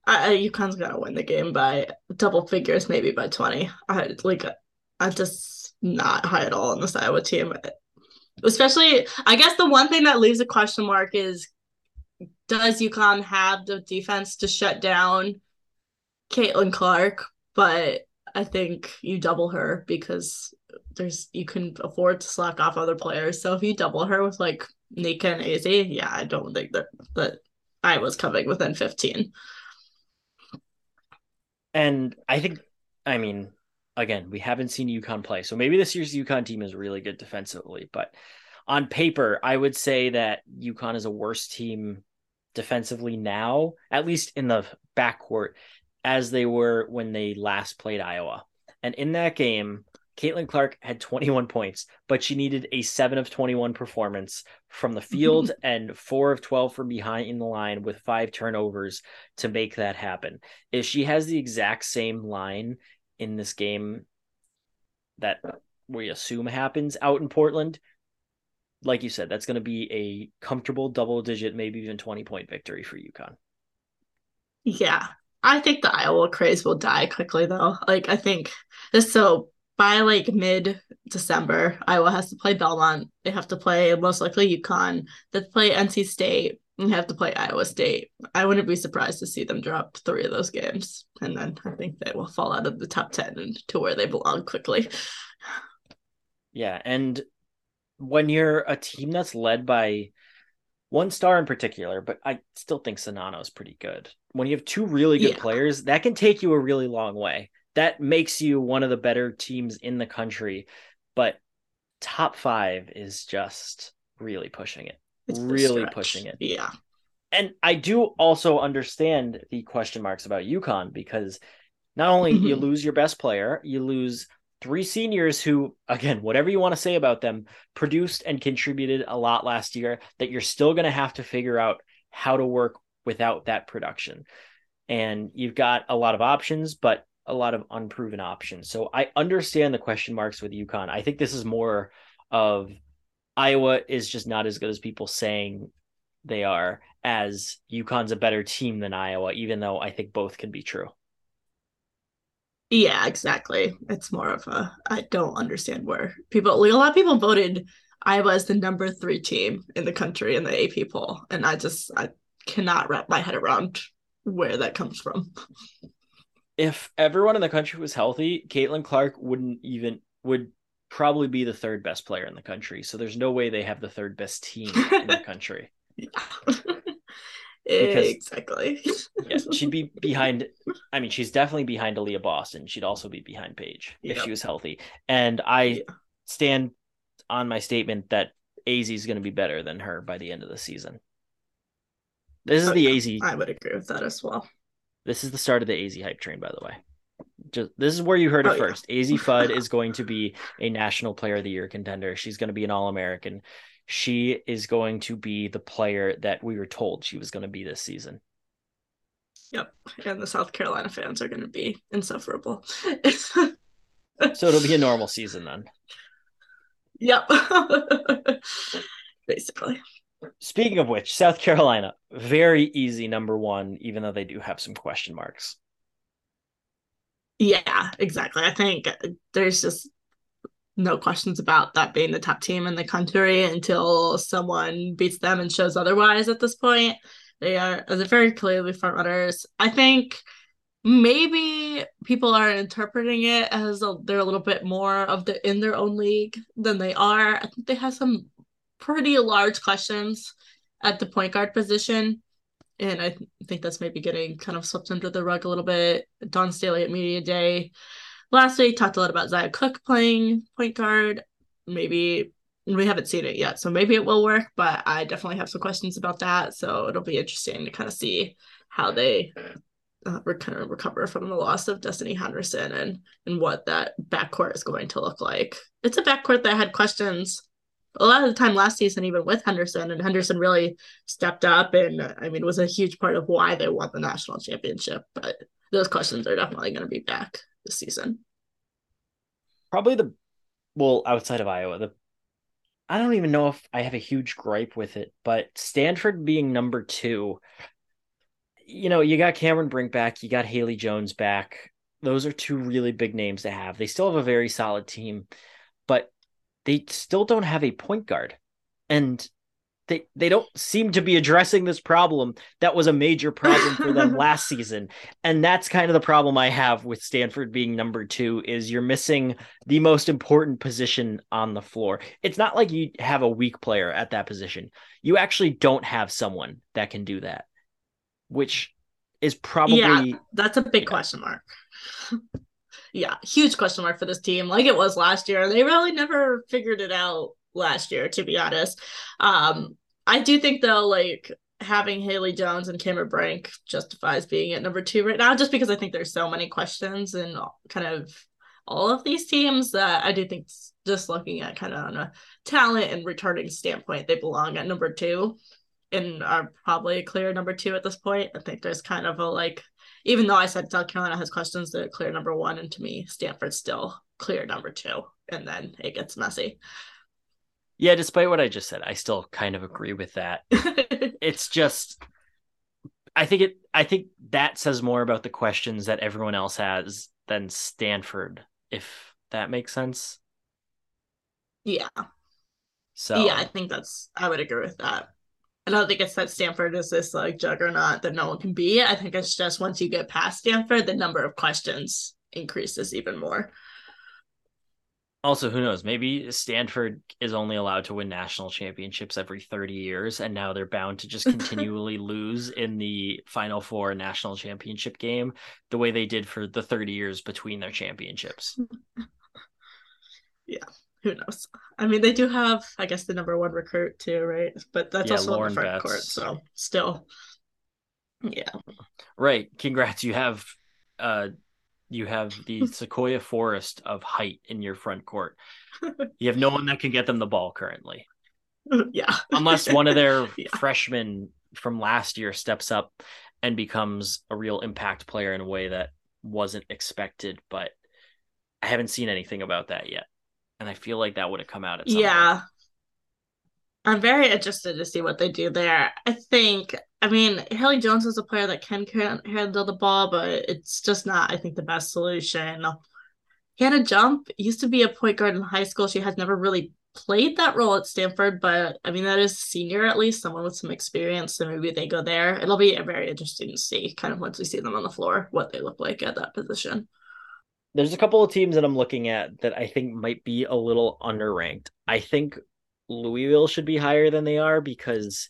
I, UConn's going to win the game by double figures, maybe by 20. I like, I'm just not high at all on this Iowa team especially I guess the one thing that leaves a question mark is does UConn have the defense to shut down Caitlin Clark? But I think you double her because there's you can afford to slack off other players. So if you double her with like Nika and Azzi, yeah, I don't think that that I was coming within 15. And I think I mean again, we haven't seen UConn play. So maybe this year's UConn team is really good defensively. But on paper, I would say that UConn is a worse team defensively now, at least in the backcourt, as they were when they last played Iowa. And in that game, Caitlin Clark had 21 points, but she needed a 7 of 21 performance from the field and 4 of 12 from behind in the line with five turnovers to make that happen. If she has the exact same line in this game that we assume happens out in Portland, like you said, that's going to be a comfortable double digit, maybe even 20 point victory for UConn. Yeah. I think the Iowa craze will die quickly though. Like I think this so by like mid December, Iowa has to play Belmont. They have to play most likely UConn. They play NC State and have to play Iowa State. I wouldn't be surprised to see them drop three of those games. And then I think they will fall out of the top 10 and to where they belong quickly. Yeah. And when you're a team that's led by one star in particular, but I still think Czinano is pretty good. When you have two really good yeah. players, that can take you a really long way. That makes you one of the better teams in the country. But top five is just really pushing it it's really pushing it. Yeah. And I do also understand the question marks about UConn because not only mm-hmm. you lose your best player, you lose three seniors who, again, whatever you want to say about them, produced and contributed a lot last year that you're still going to have to figure out how to work without that production. And you've got a lot of options, but a lot of unproven options. So I understand the question marks with UConn. I think this is more of Iowa is just not as good as people saying they are, as UConn's a better team than Iowa, even though I think both can be true. Yeah, exactly. It's more of a I don't understand where people like a lot of people voted Iowa as the number three team in the country in the AP poll, and I just I cannot wrap my head around where that comes from. If everyone in the country was healthy, Caitlin Clark wouldn't even would probably be the third best player in the country. So there's no way they have the third best team in the country. because, exactly. yeah, she'd be behind. I mean, she's definitely behind Aliyah Boston. She'd also be behind Paige yep. if she was healthy. And I yeah. stand on my statement that Azzi is going to be better than her by the end of the season. This is the Azzi. I would agree with that as well. This is the start of the Azzi hype train, by the way. Just this is where you heard it oh, first. Yeah. Azzi Fudd is going to be a national player of the year contender. She's going to be an all American she is going to be the player that we were told she was going to be this season. Yep. And the South Carolina fans are going to be insufferable. so it'll be a normal season then. Yep. Basically. Speaking of which, South Carolina, very easy number one, even though they do have some question marks. Yeah, exactly. I think there's just no questions about that being the top team in the country until someone beats them and shows otherwise at this point. They are very clearly front runners. I think maybe people are interpreting it as a, they're a little bit more of the in their own league than they are. I think they have some pretty large questions at the point guard position. And I th- think that's maybe getting kind of swept under the rug a little bit. Dawn Staley at Media Day last week talked a lot about Zia Cooke playing point guard. Maybe we haven't seen it yet, so maybe it will work, but I definitely have some questions about that. So it'll be interesting to kind of see how they uh, kind of recover from the loss of Destiny Henderson and and what that backcourt is going to look like. It's a backcourt that had questions a lot of the time last season, even with Henderson, and Henderson really stepped up and I mean was a huge part of why they won the national championship. But those questions are definitely going to be back this season. Probably the well, outside of Iowa, the I don't even know if I have a huge gripe with it, but Stanford being number two, you know, you got Cameron Brink back, you got Haley Jones back. Those are two really big names to have. They still have a very solid team, but they still don't have a point guard. And they they don't seem to be addressing this problem that was a major problem for them last season and that's kind of the problem i have with stanford being number two is you're missing the most important position on the floor it's not like you have a weak player at that position you actually don't have someone that can do that which is probably yeah that's a big yeah. question mark yeah huge question mark for this team like it was last year they really never figured it out last year, to be honest. Um, I do think though, like having Haley Jones and Cameron Brink justifies being at number two right now, just because I think there's so many questions and kind of all of these teams that I do think just looking at kind of on a talent and returning standpoint, they belong at number two and are probably a clear number two at this point. I think there's kind of a like, even though I said South Carolina has questions, they're clear number one, and to me, Stanford's still clear number two, and then it gets messy. Yeah, despite what I just said, I still kind of agree with that. it's just I think it I think that says more about the questions that everyone else has than Stanford, if that makes sense. Yeah. So Yeah, I think that's I would agree with that. I don't think it's that Stanford is this like juggernaut that no one can be. I think it's just once you get past Stanford, the number of questions increases even more also who knows? Maybe stanford is only allowed to win national championships every 30 years and now they're bound to just continually lose in the final four national championship game the way they did for the 30 years between their championships. Yeah who knows? I mean they do have i guess the number one recruit too right? But that's yeah, also Lauren in the front Betts. court so still yeah. Right congrats you have uh you have the sequoia forest of height in your front court. You have no one that can get them the ball currently. Yeah. Unless one of their Yeah. freshmen from last year steps up and becomes a real impact player in a way that wasn't expected, but I haven't seen anything about that yet. And I feel like that would have come out at some point. Yeah. I'm very interested to see what they do there. I think, I mean, Haley Jones is a player that can handle the ball, but it's just not, I think, the best solution. Hannah Jump used to be a point guard in high school. She has never really played that role at Stanford, but I mean, that is senior at least, someone with some experience. So maybe they go there. It'll be very interesting to see, kind of once we see them on the floor, what they look like at that position. there's a couple of teams that I'm looking at that I think might be a little underranked. I think Louisville should be higher than they are because,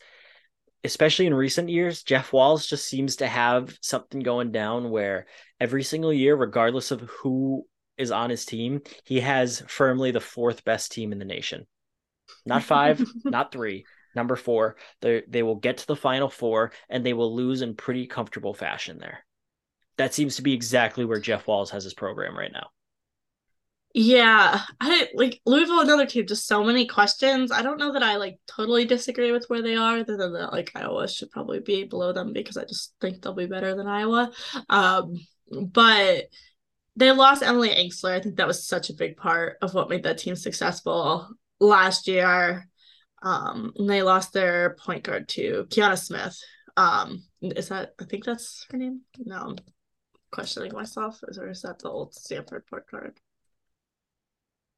especially in recent years, Jeff Walz just seems to have something going down where every single year, regardless of who is on his team, he has firmly the fourth best team in the nation. Not five, not three, number four. They they will get to the final four and they will lose in pretty comfortable fashion there. That seems to be exactly where Jeff Walz has his program right now. Yeah, I like Louisville, another team, just so many questions. I don't know that I like totally disagree with where they are, other than that like Iowa should probably be below them because I just think they'll be better than Iowa. Um, but they lost Emily Engstler. I think that was such a big part of what made that team successful last year. Um, and they lost their point guard to Kiana Smith. Um, is that I think that's her name? No, I'm questioning myself. Is or is that the old Stanford point guard?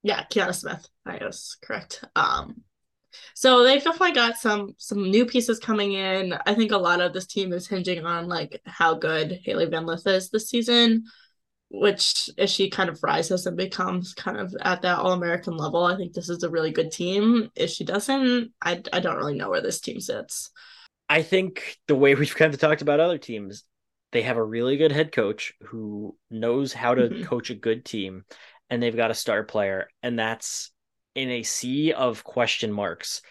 Yeah, Kiana Smith. I was correct. Um, so they've definitely got some some new pieces coming in. I think a lot of this team is hinging on like how good Hailey Van Lith is this season, which if she kind of rises and becomes kind of at that All American level, I think this is a really good team. If she doesn't, I I don't really know where this team sits. I think the way we've kind of talked about other teams, they have a really good head coach who knows how to Mhm. coach a good team, and they've got a star player, and that's in a sea of question marks.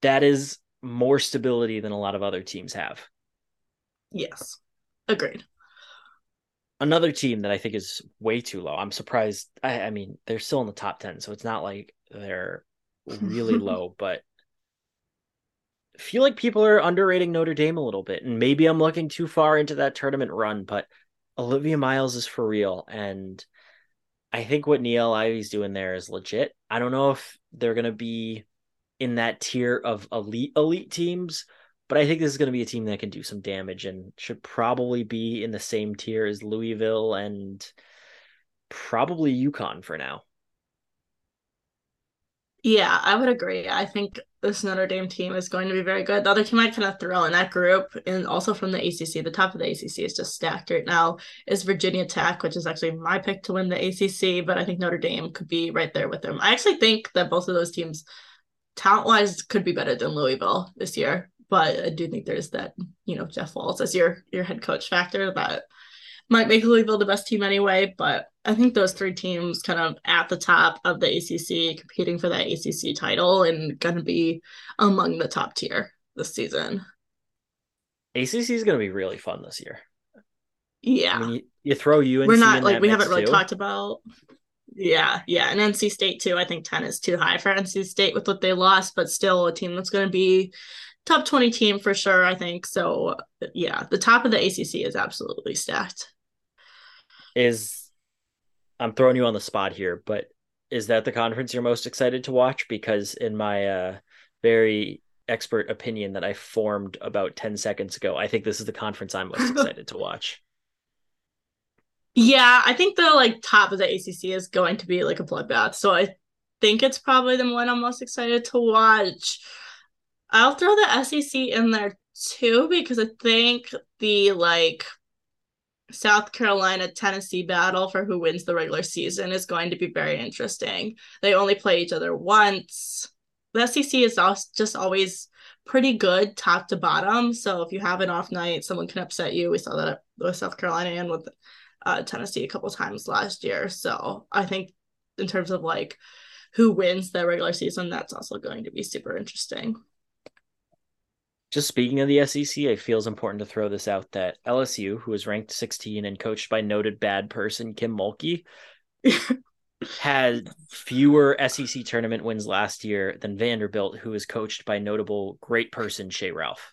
That is more stability than a lot of other teams have. Yes, agreed. Another team that I think is way too low. I'm surprised. I, I mean, they're still in the top 10, so it's not like they're really low, but I feel like people are underrating Notre Dame a little bit. And maybe I'm looking too far into that tournament run, but Olivia Miles is for real. And I think what Niele Ivey's doing there is legit. I don't know if they're going to be in that tier of elite, elite teams, but I think this is going to be a team that can do some damage and should probably be in the same tier as Louisville and probably UConn for now. Yeah, I would agree. I think this Notre Dame team is going to be very good. The other team I kind of throw in that group, and also from the ACC, the top of the ACC is just stacked right now, is Virginia Tech, which is actually my pick to win the ACC, but I think Notre Dame could be right there with them. I actually think that both of those teams, talent wise, could be better than Louisville this year. But I do think there's that, you know, Jeff Walz as your your head coach factor that might make Louisville the best team anyway. But I think those three teams kind of at the top of the ACC, competing for that ACC title and going to be among the top tier this season. ACC is going to be really fun this year. Yeah. I mean, you, you throw UNC We're not like we haven't really too. talked about. Yeah, yeah, and NC State too. I think ten is too high for NC State with what they lost, but still a team that's going to be top twenty team for sure. I think so. Yeah, the top of the ACC is absolutely stacked. Is I'm throwing you on the spot here, but is that the conference you're most excited to watch? Because in my uh, very expert opinion that I formed about 10 seconds ago, I think this is the conference I'm most excited to watch. Yeah, I think the like top of the ACC is going to be like a bloodbath. So I think it's probably the one I'm most excited to watch. I'll throw the SEC in there too because I think the like South Carolina Tennessee battle for who wins the regular season is going to be very interesting. They only play each other once. The SEC is just always pretty good top to bottom. So if you have an off night, someone can upset you. We saw that with South Carolina and with uh, Tennessee a couple times last year. So I think in terms of like who wins the regular season, that's also going to be super interesting. Just speaking of the SEC, it feels important to throw this out that LSU, who was ranked 16 and coached by noted bad person Kim Mulkey, had fewer SEC tournament wins last year than Vanderbilt, who was coached by notable great person Shea Ralph.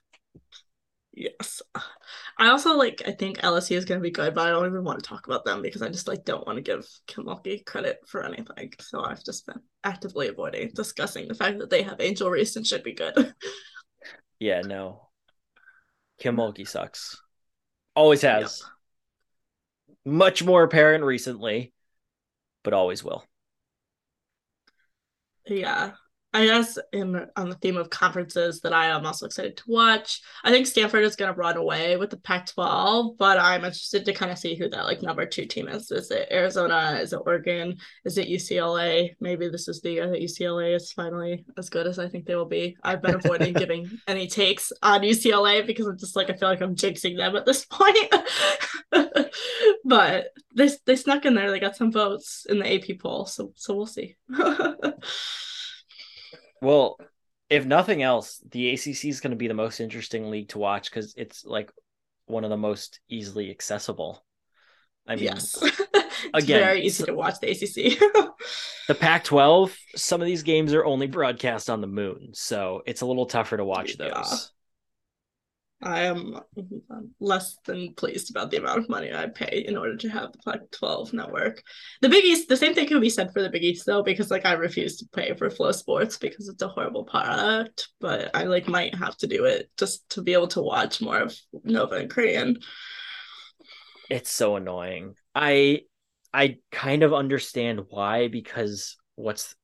Yes. I also like I think LSU is gonna be good, but I don't even want to talk about them because I just like don't want to give Kim Mulkey credit for anything. So I've just been actively avoiding discussing the fact that they have Angel Reese and should be good. yeah, no. Kim Mulkey sucks. Always has. Yep. Much more apparent recently, but always will. Yeah. I guess in on the theme of conferences that I am also excited to watch. I think Stanford is going to run away with the Pac-12, but I'm interested to kind of see who that like number two team is. Is it Arizona? Is it Oregon? Is it UCLA? Maybe this is the year that UCLA is finally as good as I think they will be. I've been avoiding giving any takes on UCLA because I'm just like I feel like I'm jinxing them at this point. but they they snuck in there. They got some votes in the AP poll, so so we'll see. Well, if nothing else, the ACC is going to be the most interesting league to watch because it's like one of the most easily accessible. I mean, yes, it's again, very easy to watch the ACC. the Pac-12, some of these games are only broadcast on the moon, so it's a little tougher to watch those. I am um, less than pleased about the amount of money I pay in order to have the Pac-12 network. The Big East, the same thing can be said for the Big East though, because like I refuse to pay for FloSports because it's a horrible product. But I like might have to do it just to be able to watch more of Nova and Korean. It's so annoying. I I kind of understand why because what's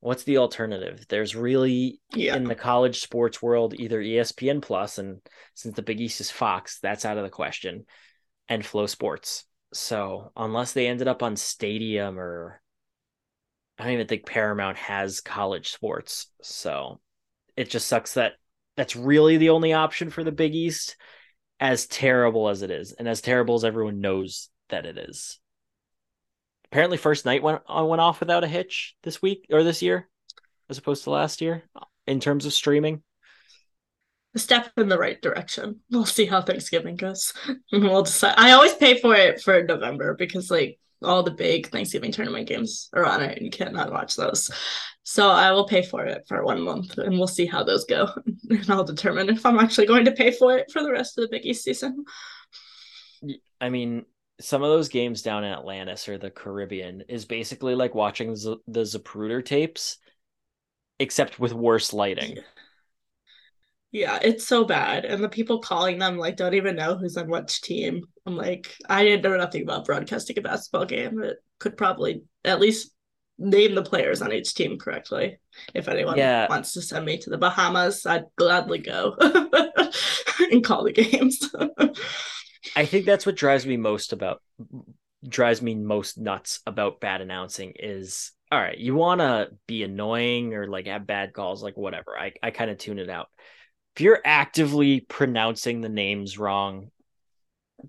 what's the alternative? There's really yeah. in the college sports world either ESPN Plus, and since the Big East is Fox, that's out of the question, and FloSports. So unless they ended up on Stadium or I don't even think Paramount has college sports, so it just sucks that that's really the only option for the Big East. As terrible as it is, and as terrible as everyone knows that it is apparently first night went uh, went off without a hitch this week or this year as opposed to last year in terms of streaming. A step in the right direction. We'll see how thanksgiving goes. We'll decide. I always pay for it for november because like all the big thanksgiving tournament games are on it and you cannot watch those. So i will pay for it for one month and we'll see how those go. And i'll determine if i'm actually going to pay for it for the rest of the big east season. I mean some of those games down in Atlantis or the Caribbean is basically like watching the, the Zapruder tapes, except with worse lighting. Yeah. yeah, it's so bad. And the people calling them like don't even know who's on which team. I'm like, I didn't know nothing about broadcasting a basketball game. It could probably at least name the players on each team correctly. If anyone yeah. wants to send me to the Bahamas, I'd gladly go and call the games. I think that's what drives me most about drives me most nuts about bad announcing is all right, you want to be annoying or like have bad calls, like whatever. I, I kind of tune it out. If you're actively pronouncing the names wrong,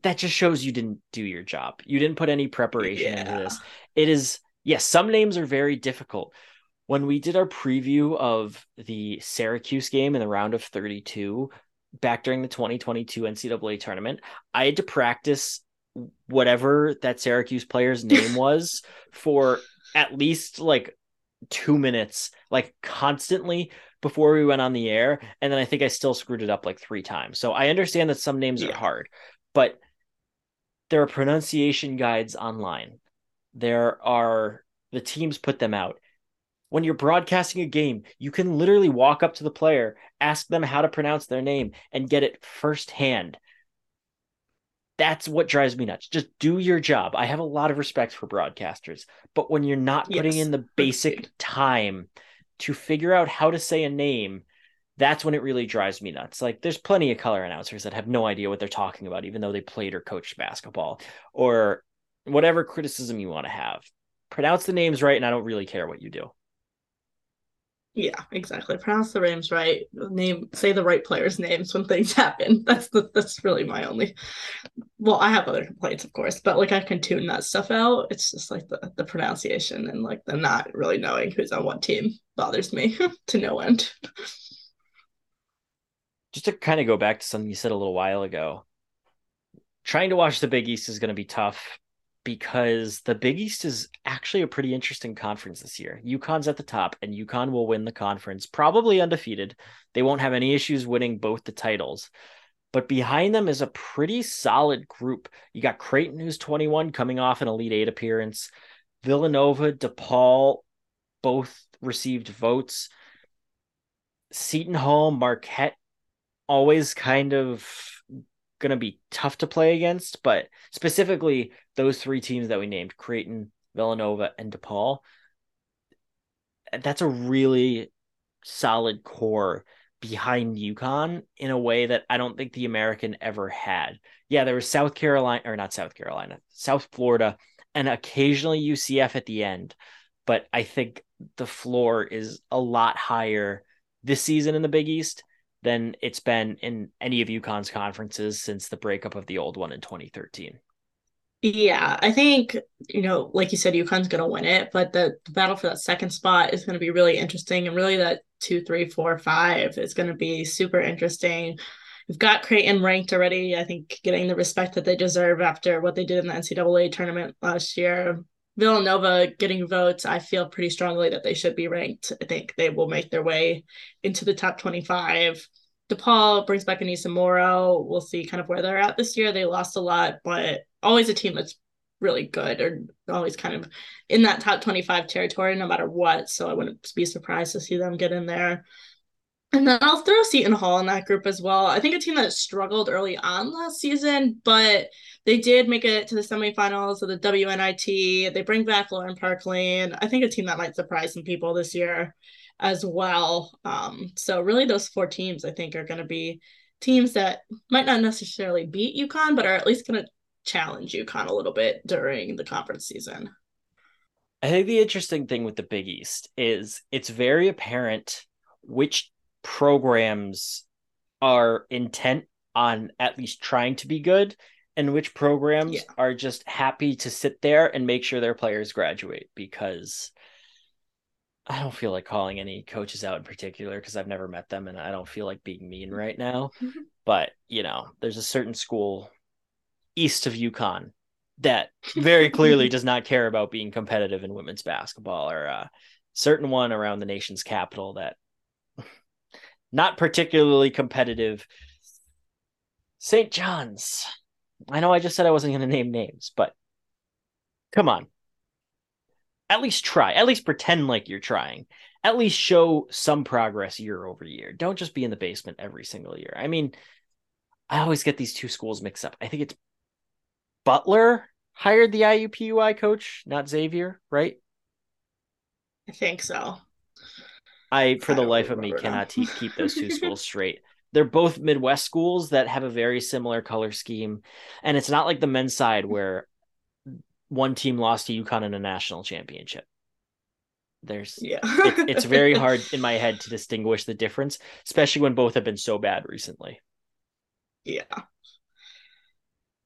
that just shows you didn't do your job. You didn't put any preparation yeah. into this. It is, yes, some names are very difficult. When we did our preview of the Syracuse game in the round of 32, back during the 2022 NCAA tournament, I had to practice whatever that Syracuse player's name was for at least like two minutes, like constantly before we went on the air. And then I think I still screwed it up like three times. So I understand that some names yeah. are hard, but there are pronunciation guides online. There are the teams put them out when you're broadcasting a game, you can literally walk up to the player, ask them how to pronounce their name, and get it firsthand. That's what drives me nuts. Just do your job. I have a lot of respect for broadcasters, but when you're not putting yes, in the basic time to figure out how to say a name, that's when it really drives me nuts. Like there's plenty of color announcers that have no idea what they're talking about, even though they played or coached basketball or whatever criticism you want to have. Pronounce the names right, and I don't really care what you do. Yeah, exactly. Pronounce the names right. Name say the right players' names when things happen. That's the that's really my only well, I have other complaints, of course, but like I can tune that stuff out. It's just like the, the pronunciation and like the not really knowing who's on what team bothers me to no end. just to kind of go back to something you said a little while ago, trying to watch the Big East is going to be tough because the Big East is actually a pretty interesting conference this year. UConn's at the top, and UConn will win the conference, probably undefeated. They won't have any issues winning both the titles. But behind them is a pretty solid group. You got Creighton, who's 21, coming off an Elite Eight appearance. Villanova, DePaul, both received votes. Seton Hall, Marquette, always kind of going to be tough to play against, but specifically those three teams that we named Creighton, Villanova, and DePaul that's a really solid core behind UConn in a way that I don't think the American ever had. Yeah, there was South Carolina, or not South Carolina, South Florida, and occasionally UCF at the end. But I think the floor is a lot higher this season in the Big East than it's been in any of UConn's conferences since the breakup of the old one in 2013. Yeah, I think, you know, like you said, UConn's going to win it, but the, the, battle for that second spot is going to be really interesting. And really, that two, three, four, five is going to be super interesting. We've got Creighton ranked already. I think getting the respect that they deserve after what they did in the NCAA tournament last year. Villanova getting votes, I feel pretty strongly that they should be ranked. I think they will make their way into the top 25. DePaul brings back Aneesah Morrow. We'll see kind of where they're at this year. They lost a lot, but always a team that's really good or always kind of in that top 25 territory no matter what. So I wouldn't be surprised to see them get in there. And then I'll throw Seton Hall in that group as well. I think a team that struggled early on last season, but they did make it to the semifinals of the WNIT. They bring back Lauren Park-Lane. I think a team that might surprise some people this year as well. Um, so really those four teams I think are going to be teams that might not necessarily beat UConn, but are at least going to challenge UConn a little bit during the conference season. I think the interesting thing with the Big East is it's very apparent which programs are intent on at least trying to be good and which programs yeah. are just happy to sit there and make sure their players graduate because I don't feel like calling any coaches out in particular because I've never met them and I don't feel like being mean right now. Mm-hmm. But, you know, there's a certain school east of UConn that very clearly does not care about being competitive in women's basketball or a certain one around the nation's capital that not particularly competitive. St. John's. I know I just said I wasn't going to name names, but come on. At least try. At least pretend like you're trying. At least show some progress year over year. Don't just be in the basement every single year. I mean, I always get these two schools mixed up. I think it's Butler hired the IUPUI coach, not Xavier, right? I think so. I, for the life of me, cannot keep those two schools straight. They're both Midwest schools that have a very similar color scheme, and it's not like the men's side where one team lost to UConn in a national championship. There's yeah, it, it's very hard in my head to distinguish the difference, especially when both have been so bad recently. Yeah,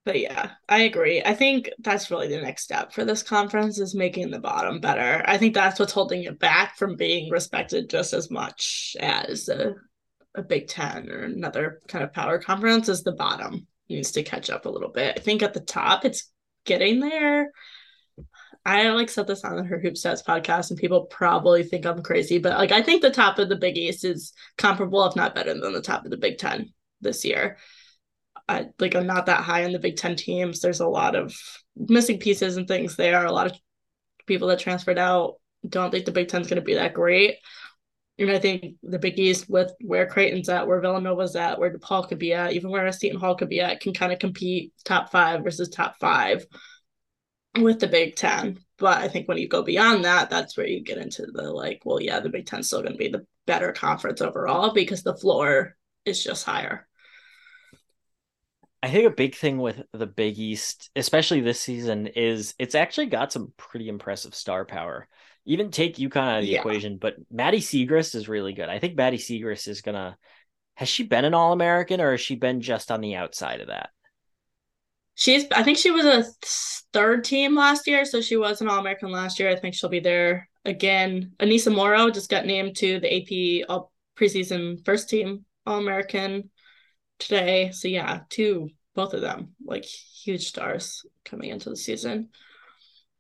but yeah, I agree. I think that's really the next step for this conference is making the bottom better. I think that's what's holding it back from being respected just as much as a, a Big Ten or another kind of power conference is the bottom needs to catch up a little bit. I think at the top it's getting there. I like said this on her Hoop Stats podcast, and people probably think I'm crazy, but like I think the top of the Big East is comparable, if not better, than the top of the Big Ten this year. I like I'm not that high on the Big Ten teams. There's a lot of missing pieces and things there. A lot of people that transferred out. Don't think the Big Ten's going to be that great. And I think the Big East, with where Creighton's at, where Villanova's at, where DePaul could be at, even where Seton Hall could be at, can kind of compete top five versus top five with the Big Ten. But I think when you go beyond that, that's where you get into the like, well, yeah, the Big Ten's still going to be the better conference overall because the floor is just higher. I think a big thing with the Big East, especially this season, is it's actually got some pretty impressive star power. Even take UConn out of the yeah. equation, but Maddy Siegrist is really good. I think Maddy Siegrist is gonna. Has she been an All American or has she been just on the outside of that? She's. I think she was a third team last year, so she was an All American last year. I think she'll be there again. Aneesah Morrow just got named to the AP All Preseason First Team All American today. So yeah, two both of them like huge stars coming into the season.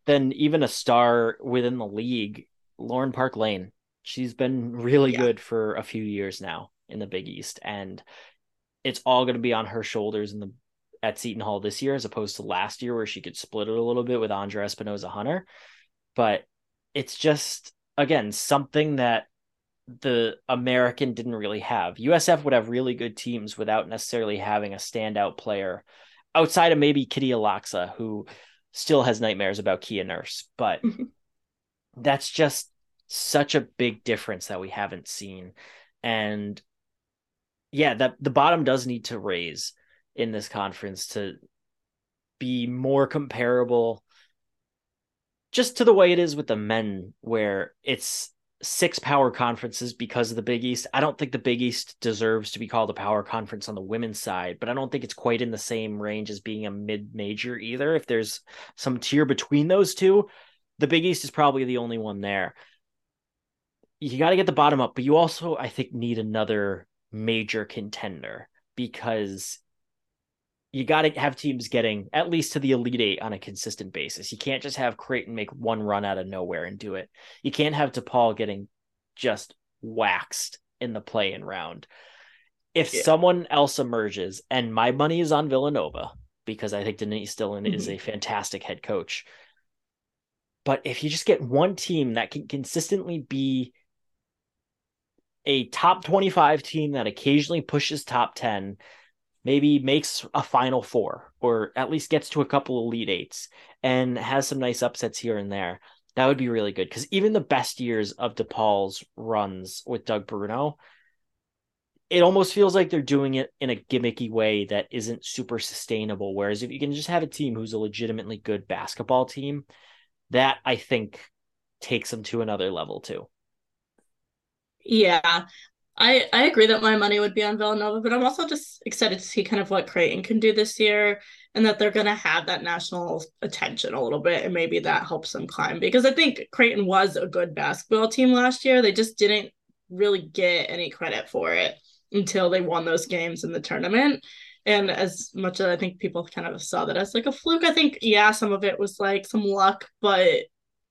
Then even a star within the league, Lauren Park-Lane. She's been really yeah. good for a few years now in the Big East, and it's all going to be on her shoulders in the at Seton Hall this year, as opposed to last year where she could split it a little bit with Andra Espinoza Hunter. But it's just again something that the American didn't really have. USF would have really good teams without necessarily having a standout player outside of maybe Kitija Laksa, who still has nightmares about Kia Nurse. But mm-hmm. that's just such a big difference that we haven't seen. And yeah, that the bottom does need to raise in this conference to be more comparable just to the way it is with the men where it's six power conferences because of the Big East. I don't think the Big East deserves to be called a power conference on the women's side, but I don't think it's quite in the same range as being a mid major either. If there's some tier between those two, the Big East is probably the only one there. You got to get the bottom up, but you also, I think, need another major contender because you got to have teams getting at least to the elite eight on a consistent basis. You can't just have Creighton make one run out of nowhere and do it. You can't have DePaul getting just waxed in the play in round. If yeah. someone else emerges, and my money is on Villanova because I think Denise Dillon mm-hmm. is a fantastic head coach. But if you just get one team that can consistently be a top 25 team that occasionally pushes top 10 maybe makes a final four or at least gets to a couple of elite eights and has some nice upsets here and there. That would be really good because even the best years of DePaul's runs with Doug Bruno, it almost feels like they're doing it in a gimmicky way that isn't super sustainable. Whereas if you can just have a team who's a legitimately good basketball team, that I think takes them to another level too. Yeah, I I agree that my money would be on Villanova, but I'm also just excited to see kind of what Creighton can do this year and that they're going to have that national attention a little bit and maybe that helps them climb because I think Creighton was a good basketball team last year. They just didn't really get any credit for it until they won those games in the tournament. And as much as I think people kind of saw that as like a fluke, I think yeah, some of it was like some luck, but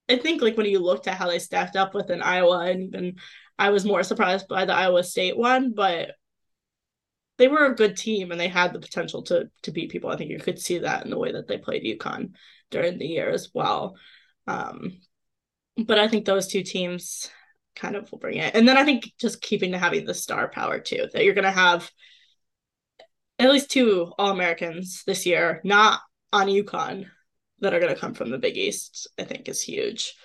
I think like when you looked at how they stacked up with an Iowa and even I was more surprised by the Iowa State one, but they were a good team and they had the potential to to beat people. I think you could see that in the way that they played UConn during the year as well. Um, but I think those two teams kind of will bring it. And then I think just keeping to having the star power too, that you're going to have at least two All Americans this year, not on UConn, that are going to come from the Big East, I think is huge.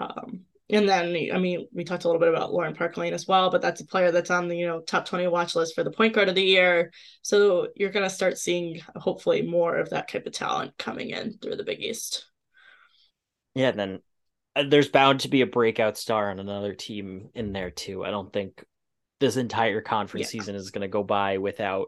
Um, and then I mean, we talked a little bit about Lauren Park Lane as well, but that's a player that's on the you know top 20 watch list for the point guard of the year. So you're gonna start seeing hopefully more of that type of talent coming in through the Big East. Yeah, then uh, there's bound to be a breakout star on another team in there too. I don't think this entire conference yeah. season is gonna go by without,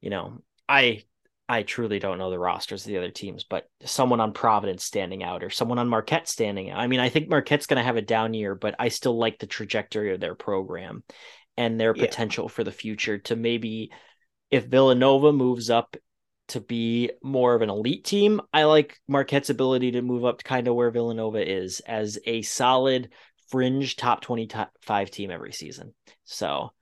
you know, I I truly don't know the rosters of the other teams, but someone on Providence standing out or someone on Marquette standing out. I mean, I think Marquette's going to have a down year, but I still like the trajectory of their program and their yeah. potential for the future to maybe, if Villanova moves up to be more of an elite team, I like Marquette's ability to move up to kind of where Villanova is as a solid fringe top 25 team every season. So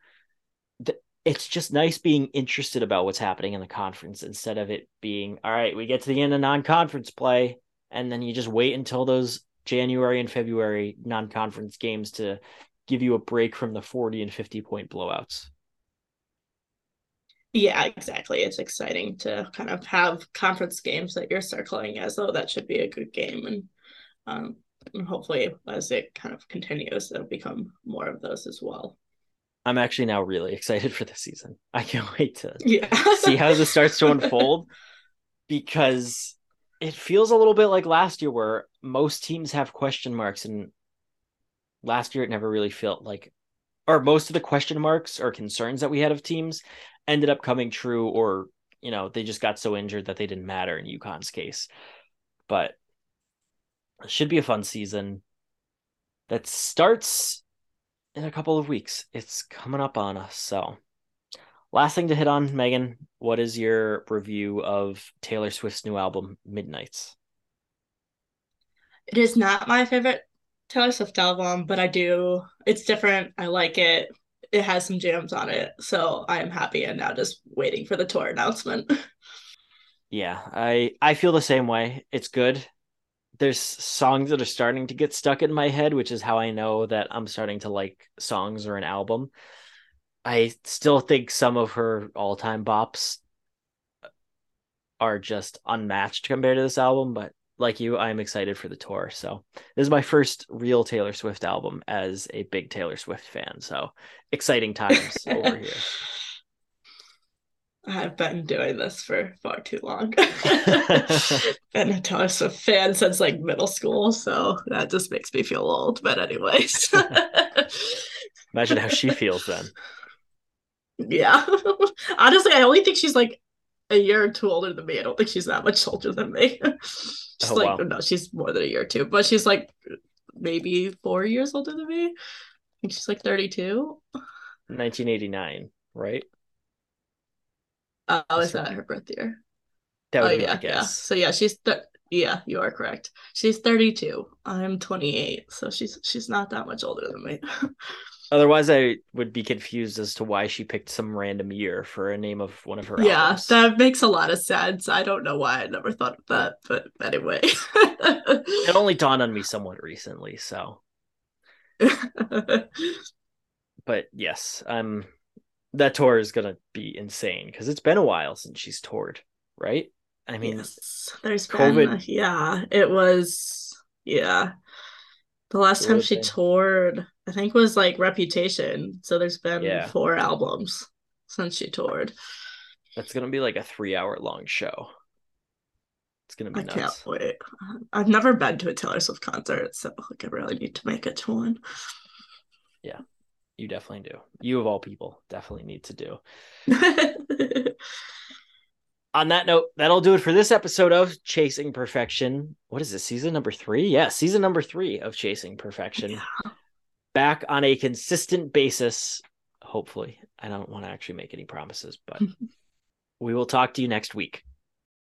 it's just nice being interested about what's happening in the conference instead of it being all right we get to the end of non-conference play and then you just wait until those january and february non-conference games to give you a break from the 40 and 50 point blowouts. Yeah exactly. It's exciting to kind of have conference games that you're circling as though that should be a good game and um hopefully as it kind of continues it'll become more of those as well I'm actually now really excited for the season. I can't wait to yeah. see how this starts to unfold because it feels a little bit like last year where most teams have question marks and last year it never really felt like or most of the question marks or concerns that we had of teams ended up coming true or you know they just got so injured that they didn't matter in UConn's case. But it should be a fun season that starts in a couple of weeks. It's coming up on us. So last thing to hit on, Megan, what is your review of Taylor Swift's new album, Midnights? It is not my favorite Taylor Swift album, but I do. It's different. I like it. It has some jams on it, so I am happy and now just waiting for the tour announcement. Yeah, I I feel the same way. It's good. There's songs that are starting to get stuck in my head, which is how I know that I'm starting to like songs or an album. I still think some of her all-time bops are just unmatched compared to this album, but like you, I'm excited for the tour. So this is my first real Taylor Swift album as a big Taylor Swift fan. So exciting times over here. I've been doing this for far too long. been a Taylor Swift fan since like middle school, so that just makes me feel old. But anyways, imagine how she feels then. Yeah, honestly, I only think she's like a year or two older than me. I don't think she's that much older than me. she's oh, like wow. no, she's more than a year or two, but she's like maybe four years older than me. I think she's like 32. 1989, right? Oh, is that her birth year? That would oh, yeah, yeah. So yeah, she's th- yeah, you are correct. She's 32. I'm 28, so she's she's not that much older than me. Otherwise, I would be confused as to why she picked some random year for a name of one of her. Yeah, albums. that makes a lot of sense. I don't know why I never thought of that, but anyway, it only dawned on me somewhat recently. So, but yes, I'm that tour is gonna be insane because it's been a while since she's toured, right? I mean, yes, there's COVID. Been, yeah, it was. Yeah, the last time she toured, I think, was like Reputation. So there's been yeah. four albums since she toured. That's gonna be like a three-hour long show. It's gonna be. I nuts. can't wait. I've never been to a Taylor Swift concert, so like I really need to make it to one. Yeah, you definitely do. You of all people definitely need to do. On that note, that'll do it for this episode of Chasing Perfection. What is this? Season number three? Yeah, season number three of Chasing Perfection. Yeah. Back on a consistent basis, hopefully. I don't want to actually make any promises, but we will talk to you next week.